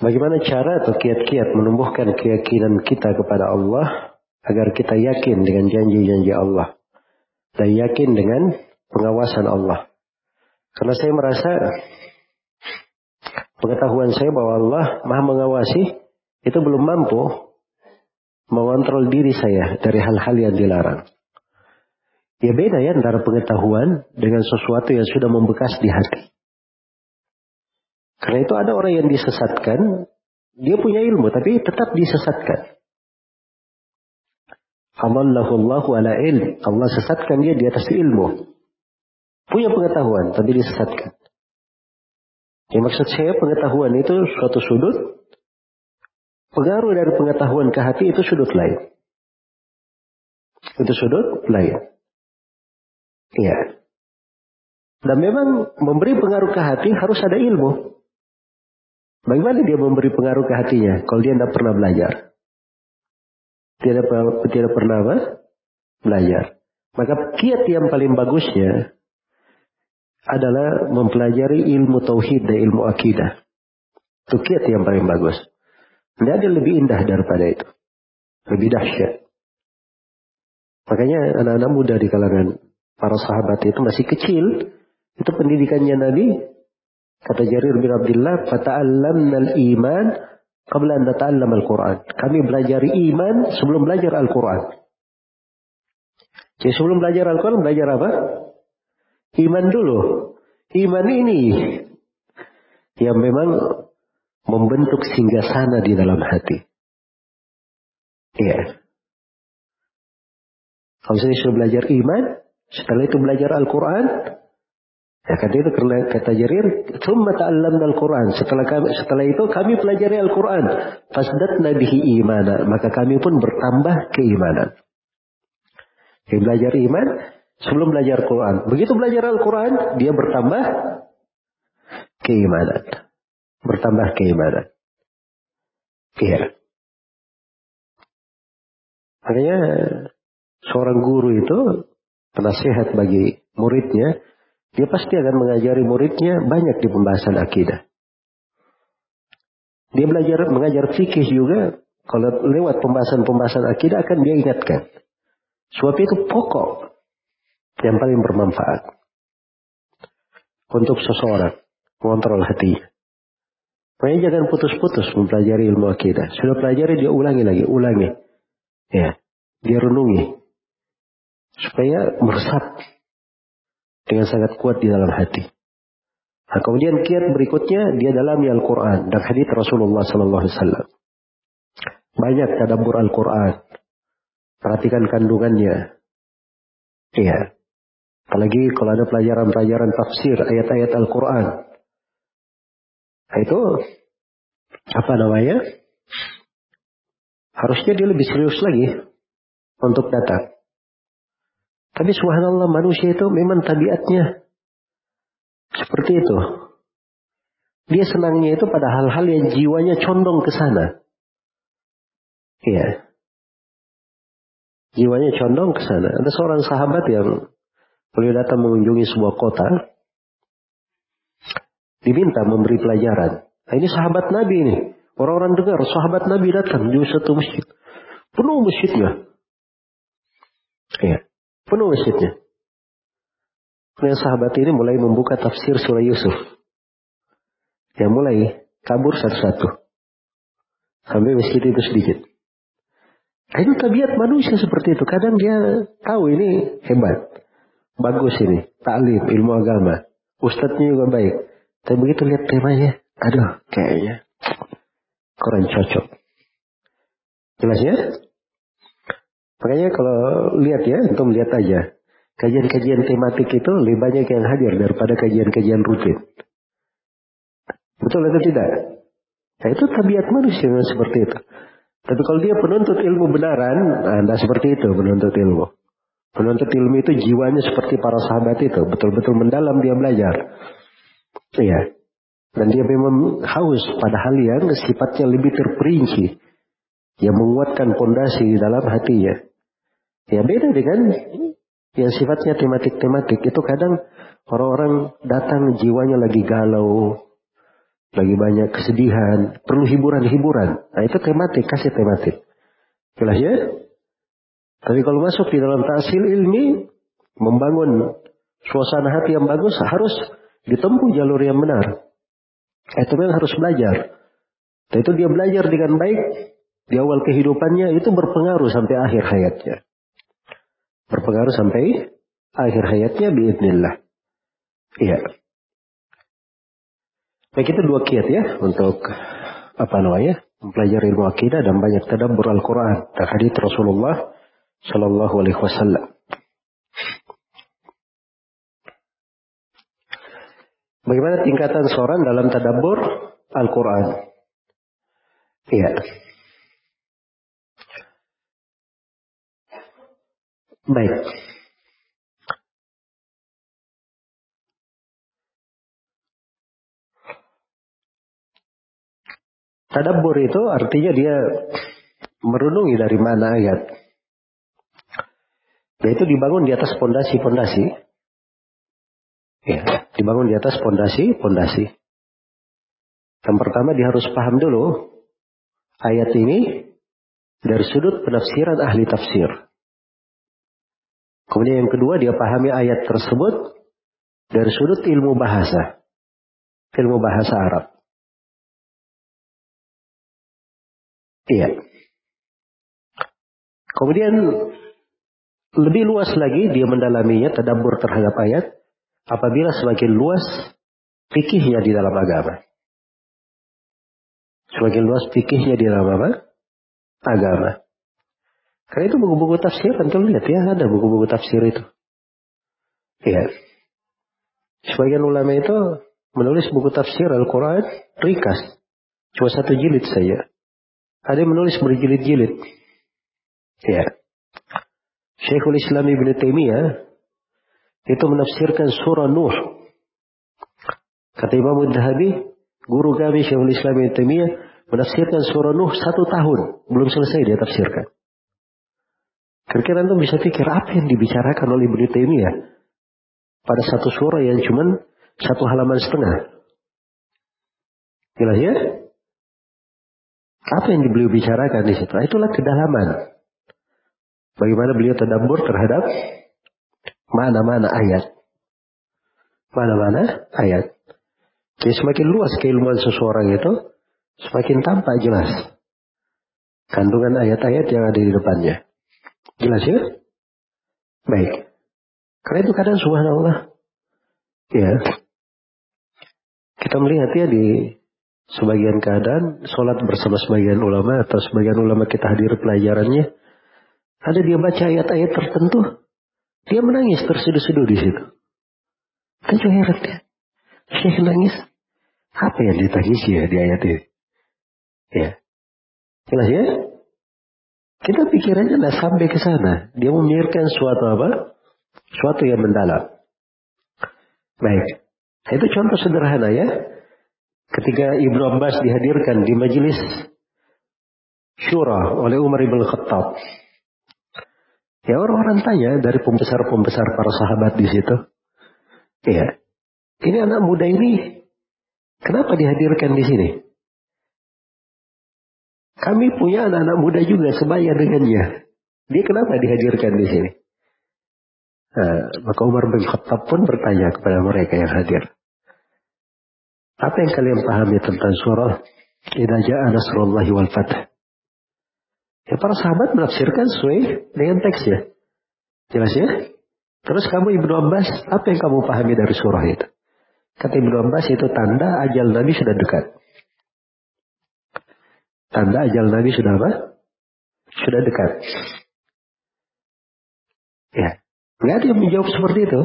Bagaimana cara atau kiat-kiat menumbuhkan keyakinan kita kepada Allah agar kita yakin dengan janji-janji Allah dan yakin dengan pengawasan Allah. Karena saya merasa pengetahuan saya bahwa Allah Maha mengawasi itu belum mampu mengontrol diri saya dari hal-hal yang dilarang. Ya beda ya antara pengetahuan dengan sesuatu yang sudah membekas di hati. Karena itu ada orang yang disesatkan, dia punya ilmu tapi tetap disesatkan. Allahu ala ilm. Allah sesatkan dia di atas ilmu. Punya pengetahuan tapi disesatkan. Yang maksud saya pengetahuan itu suatu sudut. Pengaruh dari pengetahuan ke hati itu sudut lain. Itu sudut lain. Iya. Dan memang memberi pengaruh ke hati harus ada ilmu. Bagaimana dia memberi pengaruh ke hatinya kalau dia tidak pernah belajar? Tidak, tidak pernah apa? Belajar. Maka kiat yang paling bagusnya adalah mempelajari ilmu tauhid dan ilmu akidah. Itu kiat yang paling bagus. Tidak ada lebih indah daripada itu. Lebih dahsyat. Makanya anak-anak muda di kalangan para sahabat itu masih kecil. Itu pendidikannya Nabi. Kata Jarir bin Abdullah, "Fata'allamna al-iman qabla an nata'allam al-Qur'an." Kami belajar iman sebelum belajar Al-Qur'an. Jadi sebelum belajar Al-Quran, belajar apa? Iman dulu. Iman ini yang memang membentuk singgah sana di dalam hati. Iya. Kalau saya sudah belajar iman, setelah itu belajar Al-Quran, ya kata itu kata Jarir, "Tsumma ta'allamna Al-Quran." Setelah setelah itu kami pelajari Al-Quran, fasdatna bihi imana, maka kami pun bertambah keimanan. Dia belajar iman sebelum belajar Quran. Begitu belajar Al-Quran, dia bertambah keimanan. Bertambah keimanan. Iya. Makanya seorang guru itu penasehat bagi muridnya, dia pasti akan mengajari muridnya banyak di pembahasan akidah. Dia belajar mengajar fikih juga, kalau lewat pembahasan-pembahasan akidah akan dia ingatkan. Sebab itu pokok yang paling bermanfaat untuk seseorang mengontrol hatinya. Makanya jangan putus-putus mempelajari ilmu akidah. Sudah pelajari dia ulangi lagi, ulangi. Ya, dia renungi supaya meresap dengan sangat kuat di dalam hati. Nah, kemudian kiat berikutnya dia dalami Al-Quran dan hadis Rasulullah Sallallahu Alaihi Wasallam. Banyak tadabbur Al-Quran. Perhatikan kandungannya. Iya. Apalagi kalau ada pelajaran-pelajaran tafsir ayat-ayat Al-Quran. Nah, itu apa namanya? Harusnya dia lebih serius lagi untuk datang. Tapi subhanallah manusia itu memang tabiatnya seperti itu. Dia senangnya itu pada hal-hal yang jiwanya condong ke sana. Iya. Jiwanya condong ke sana. Ada seorang sahabat yang beliau datang mengunjungi sebuah kota. Diminta memberi pelajaran. Nah, ini sahabat Nabi ini. Orang-orang dengar, sahabat Nabi datang di satu masjid. Penuh masjidnya. Iya. Penuh masjidnya. Kemudian sahabat ini mulai membuka tafsir surah Yusuf. Ya mulai kabur satu-satu. Sampai masjid itu sedikit. Nah, itu tabiat manusia seperti itu. Kadang dia tahu ini hebat. Bagus ini. Taklim, ilmu agama. Ustadznya juga baik. Tapi begitu lihat temanya. Aduh, kayaknya kurang cocok. Jelas ya? Makanya kalau lihat ya, untuk melihat aja. Kajian-kajian tematik itu lebih banyak yang hadir daripada kajian-kajian rutin. Betul atau tidak? Nah itu tabiat manusia seperti itu. Tapi kalau dia penuntut ilmu benaran, nah seperti itu penuntut ilmu. Penuntut ilmu itu jiwanya seperti para sahabat itu. Betul-betul mendalam dia belajar. Iya. Dan dia memang haus pada hal yang sifatnya lebih terperinci. Yang menguatkan pondasi di dalam hatinya. Ya beda dengan yang sifatnya tematik-tematik. Itu kadang orang-orang datang jiwanya lagi galau, lagi banyak kesedihan, perlu hiburan-hiburan. Nah itu tematik, kasih tematik. Jelas ya? Tapi kalau masuk di dalam tahsil ilmi, membangun suasana hati yang bagus, harus ditempuh jalur yang benar. Itu memang harus belajar. Dan itu dia belajar dengan baik, di awal kehidupannya, itu berpengaruh sampai akhir hayatnya berpengaruh sampai akhir hayatnya biidnillah. Iya. Baik itu dua kiat ya untuk apa namanya mempelajari ilmu akidah dan banyak tadabbur Al-Quran dan hadits Rasulullah Shallallahu Alaihi Wasallam. Bagaimana tingkatan seorang dalam tadabbur Al-Quran? Iya. Baik. Tadabbur itu artinya dia merunungi dari mana ayat. Dan itu dibangun di atas pondasi-pondasi. Ya, dibangun di atas pondasi-pondasi. Yang pertama dia harus paham dulu ayat ini dari sudut penafsiran ahli tafsir. Kemudian yang kedua dia pahami ayat tersebut dari sudut ilmu bahasa. Ilmu bahasa Arab. Iya. Kemudian lebih luas lagi dia mendalaminya, tadabur terhadap ayat. Apabila semakin luas fikihnya di dalam agama. Semakin luas fikihnya di dalam apa? Agama. Karena itu buku-buku tafsir, kan kalian lihat ya, ada buku-buku tafsir itu. Ya. Sebagian ulama itu menulis buku tafsir Al-Quran rikas. Cuma satu jilid saja. Ada yang menulis berjilid-jilid. Ya. Syekhul Islam Ibn Taimiyah itu menafsirkan surah Nuh. Kata Imam Dhahabi, guru kami Syekhul Islam Ibn Taimiyah menafsirkan surah Nuh satu tahun. Belum selesai dia tafsirkan. Kira-kira anda bisa pikir apa yang dibicarakan oleh Ibn Taimiyah pada satu surah yang cuma satu halaman setengah. Jelas ya? Apa yang beliau bicarakan di situ? Itulah kedalaman. Bagaimana beliau terdambur terhadap mana-mana ayat. Mana-mana ayat. Jadi semakin luas keilmuan seseorang itu, semakin tampak jelas kandungan ayat-ayat yang ada di depannya. Jelas ya? Baik. Karena itu kadang subhanallah. Ya. Kita melihat ya di sebagian keadaan sholat bersama sebagian ulama atau sebagian ulama kita hadir pelajarannya ada dia baca ayat-ayat tertentu, dia menangis terseduh-seduh di situ. Kan heran dia. Syekh nangis. Apa yang ditangis ya di ayat ini? Ya. Jelas ya? Kita pikirannya tidak sampai ke sana. Dia memikirkan suatu apa? Suatu yang mendalam. Baik. Itu contoh sederhana ya. Ketika Ibnu Abbas dihadirkan di majelis syura oleh Umar ibn Khattab. Ya orang-orang tanya dari pembesar-pembesar para sahabat di situ. Ya, ini anak muda ini kenapa dihadirkan di sini? Kami punya anak-anak muda juga sebaya dengannya. Dia kenapa dihadirkan di sini? Nah, maka Umar bin Khattab pun bertanya kepada mereka yang hadir. Apa yang kalian pahami tentang surah Idza ja'a nasrullahi wal? Ya para sahabat menafsirkan sesuai dengan teksnya. Jelas ya? Terus kamu Ibnu Abbas, apa yang kamu pahami dari surah itu? Kata Ibnu Abbas itu tanda ajal Nabi sudah dekat. Tanda ajal Nabi sudah apa? Sudah dekat. Ya. Nggak ada yang menjawab seperti itu.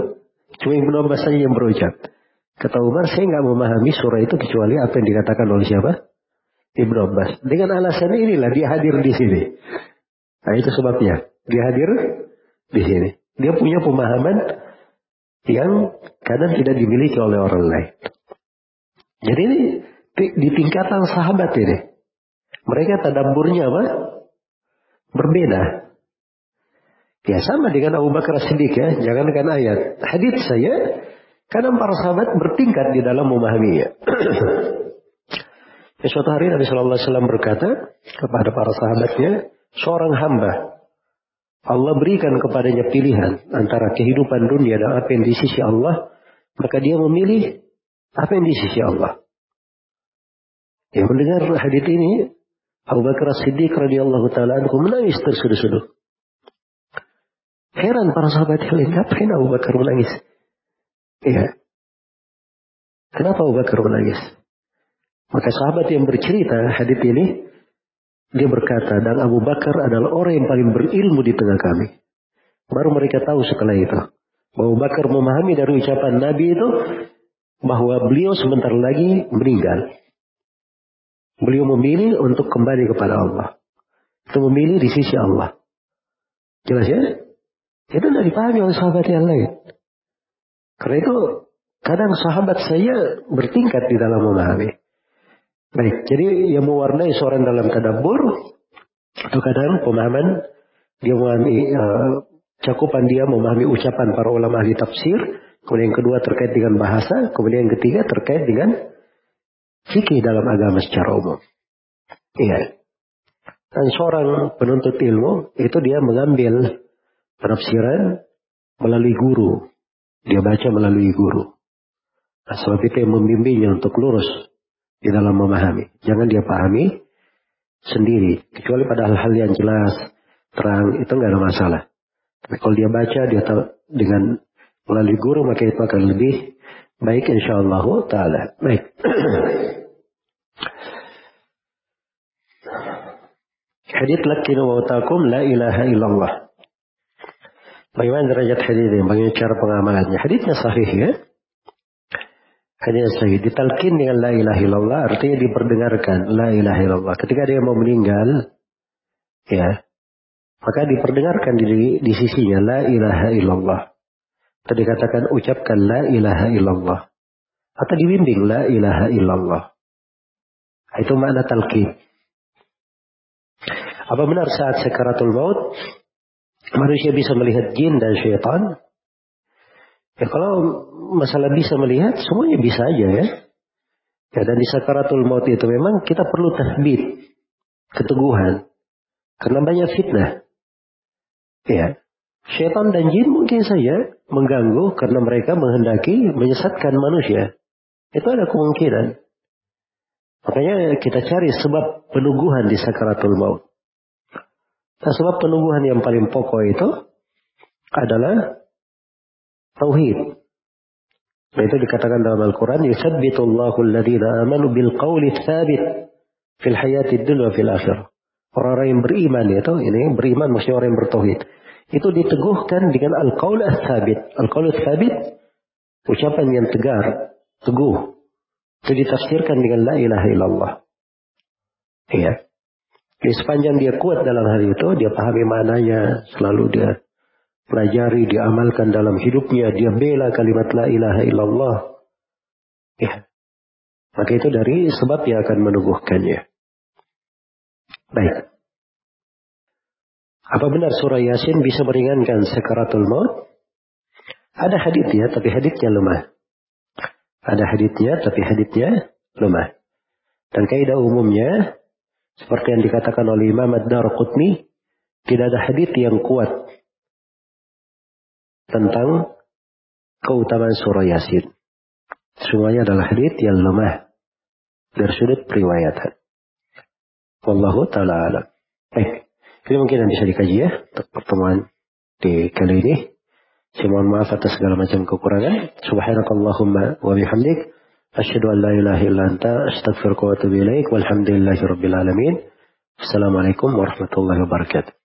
Cuma Ibnu Abbas saja yang berucap. Kata Umar, saya nggak memahami surah itu kecuali apa yang dikatakan oleh siapa? Ibnu Abbas. Dengan alasan inilah dia hadir di sini. Nah itu sebabnya. Dia hadir di sini. Dia punya pemahaman yang kadang tidak dimiliki oleh orang lain. Jadi ini di tingkatan sahabat ini. Mereka tadabburnya apa? Berbeda. Ya sama dengan Abu Bakar Siddiq ya. Jangankan ayat. Hadits saya. Kadang para sahabat bertingkat di dalam memahaminya. Ya, suatu hari Nabi Shallallahu Alaihi Wasallam berkata kepada para sahabatnya, seorang hamba Allah berikan kepadanya pilihan antara kehidupan dunia dan apa yang di sisi Allah, maka dia memilih apa yang di sisi Allah. Yang mendengar hadits ini, Abu Bakar Siddiq radhiyallahu taala anhu menangis terseduh-seduh. Heran para sahabat yang lain, ngapain Abu Bakar menangis? Iya. Kenapa Abu Bakar menangis? Maka sahabat yang bercerita hadis ini, dia berkata, dan Abu Bakar adalah orang yang paling berilmu di tengah kami. Baru mereka tahu setelah itu. Abu Bakar memahami dari ucapan Nabi itu, bahwa beliau sebentar lagi meninggal. Beliau memilih untuk kembali kepada Allah. Itu memilih di sisi Allah. Jelas ya? Itu tidak dipahami oleh sahabat yang lain. Karena itu kadang sahabat saya bertingkat di dalam memahami. Baik, jadi yang mewarnai seorang dalam tadabbur atau kadang pemahaman dia memahami uh, cakupan dia memahami ucapan para ulama ahli tafsir, kemudian yang kedua terkait dengan bahasa, kemudian yang ketiga terkait dengan fikih dalam agama secara umum. Iya. Dan seorang penuntut ilmu itu dia mengambil penafsiran melalui guru. Dia baca melalui guru. Nah, sebab itu yang membimbingnya untuk lurus di dalam memahami. Jangan dia pahami sendiri. Kecuali pada hal-hal yang jelas, terang, itu nggak ada masalah. Tapi kalau dia baca, dia tahu dengan melalui guru, maka itu akan lebih baik insya Allah ta'ala. Baik. Hadith lakinu wa utakum la ilaha illallah. Bagaimana derajat hadith ini? Bagaimana cara pengamalannya? Hadithnya sahih ya. Hadithnya sahih. Ditalkin dengan la ilaha illallah artinya diperdengarkan la ilaha illallah. Ketika dia mau meninggal, ya, maka diperdengarkan di, di sisinya la ilaha illallah. Atau dikatakan ucapkan la ilaha illallah. Atau dibimbing la ilaha illallah. Itu makna talqin. Apa benar saat sekaratul maut manusia bisa melihat jin dan syaitan? Ya kalau masalah bisa melihat, semuanya bisa aja ya. Ya dan di sakaratul maut itu memang kita perlu tahbid, keteguhan. Karena banyak fitnah. Ya. Syaitan dan jin mungkin saja mengganggu karena mereka menghendaki menyesatkan manusia. Itu ada kemungkinan. Makanya kita cari sebab penuguhan di sakaratul maut. Nah, sebab penumbuhan yang paling pokok itu adalah tauhid. Nah, itu dikatakan dalam Al-Quran, Yuthabbitullahu alladhina amanu bil qawli thabit fil hayati dunya fil akhir. Orang-orang yang beriman itu, ini beriman maksudnya orang yang bertauhid. Itu diteguhkan dengan al-qaul thabit Al-qaul thabit ucapan yang tegar, teguh. Itu ditafsirkan dengan la ilaha illallah. Iya. Di sepanjang dia kuat dalam hal itu, dia pahami maknanya, selalu dia pelajari, dia amalkan dalam hidupnya, dia bela kalimat la ilaha illallah. Ya. Maka itu dari sebab yang akan menubuhkannya. Baik. Apa benar surah Yasin bisa meringankan sekaratul maut? Ada haditnya, tapi haditnya lemah. Ada haditnya, tapi haditnya lemah. Dan kaidah umumnya, seperti yang dikatakan oleh Imam Ad-Darqutni, tidak ada hadis yang kuat tentang keutamaan surah Yasin. Semuanya adalah hadith yang lemah dari sudut periwayatan. Wallahu ta'ala alam. Baik, ini mungkin yang bisa dikaji ya untuk pertemuan di kali ini. Saya mohon maaf atas segala macam kekurangan. Subhanakallahumma wa bihamdik. Asyadu an la ilaha illa anta astagfirullah wa atubu ilaik. Walhamdulillahi rabbil alamin. Assalamualaikum warahmatullahi wabarakatuh.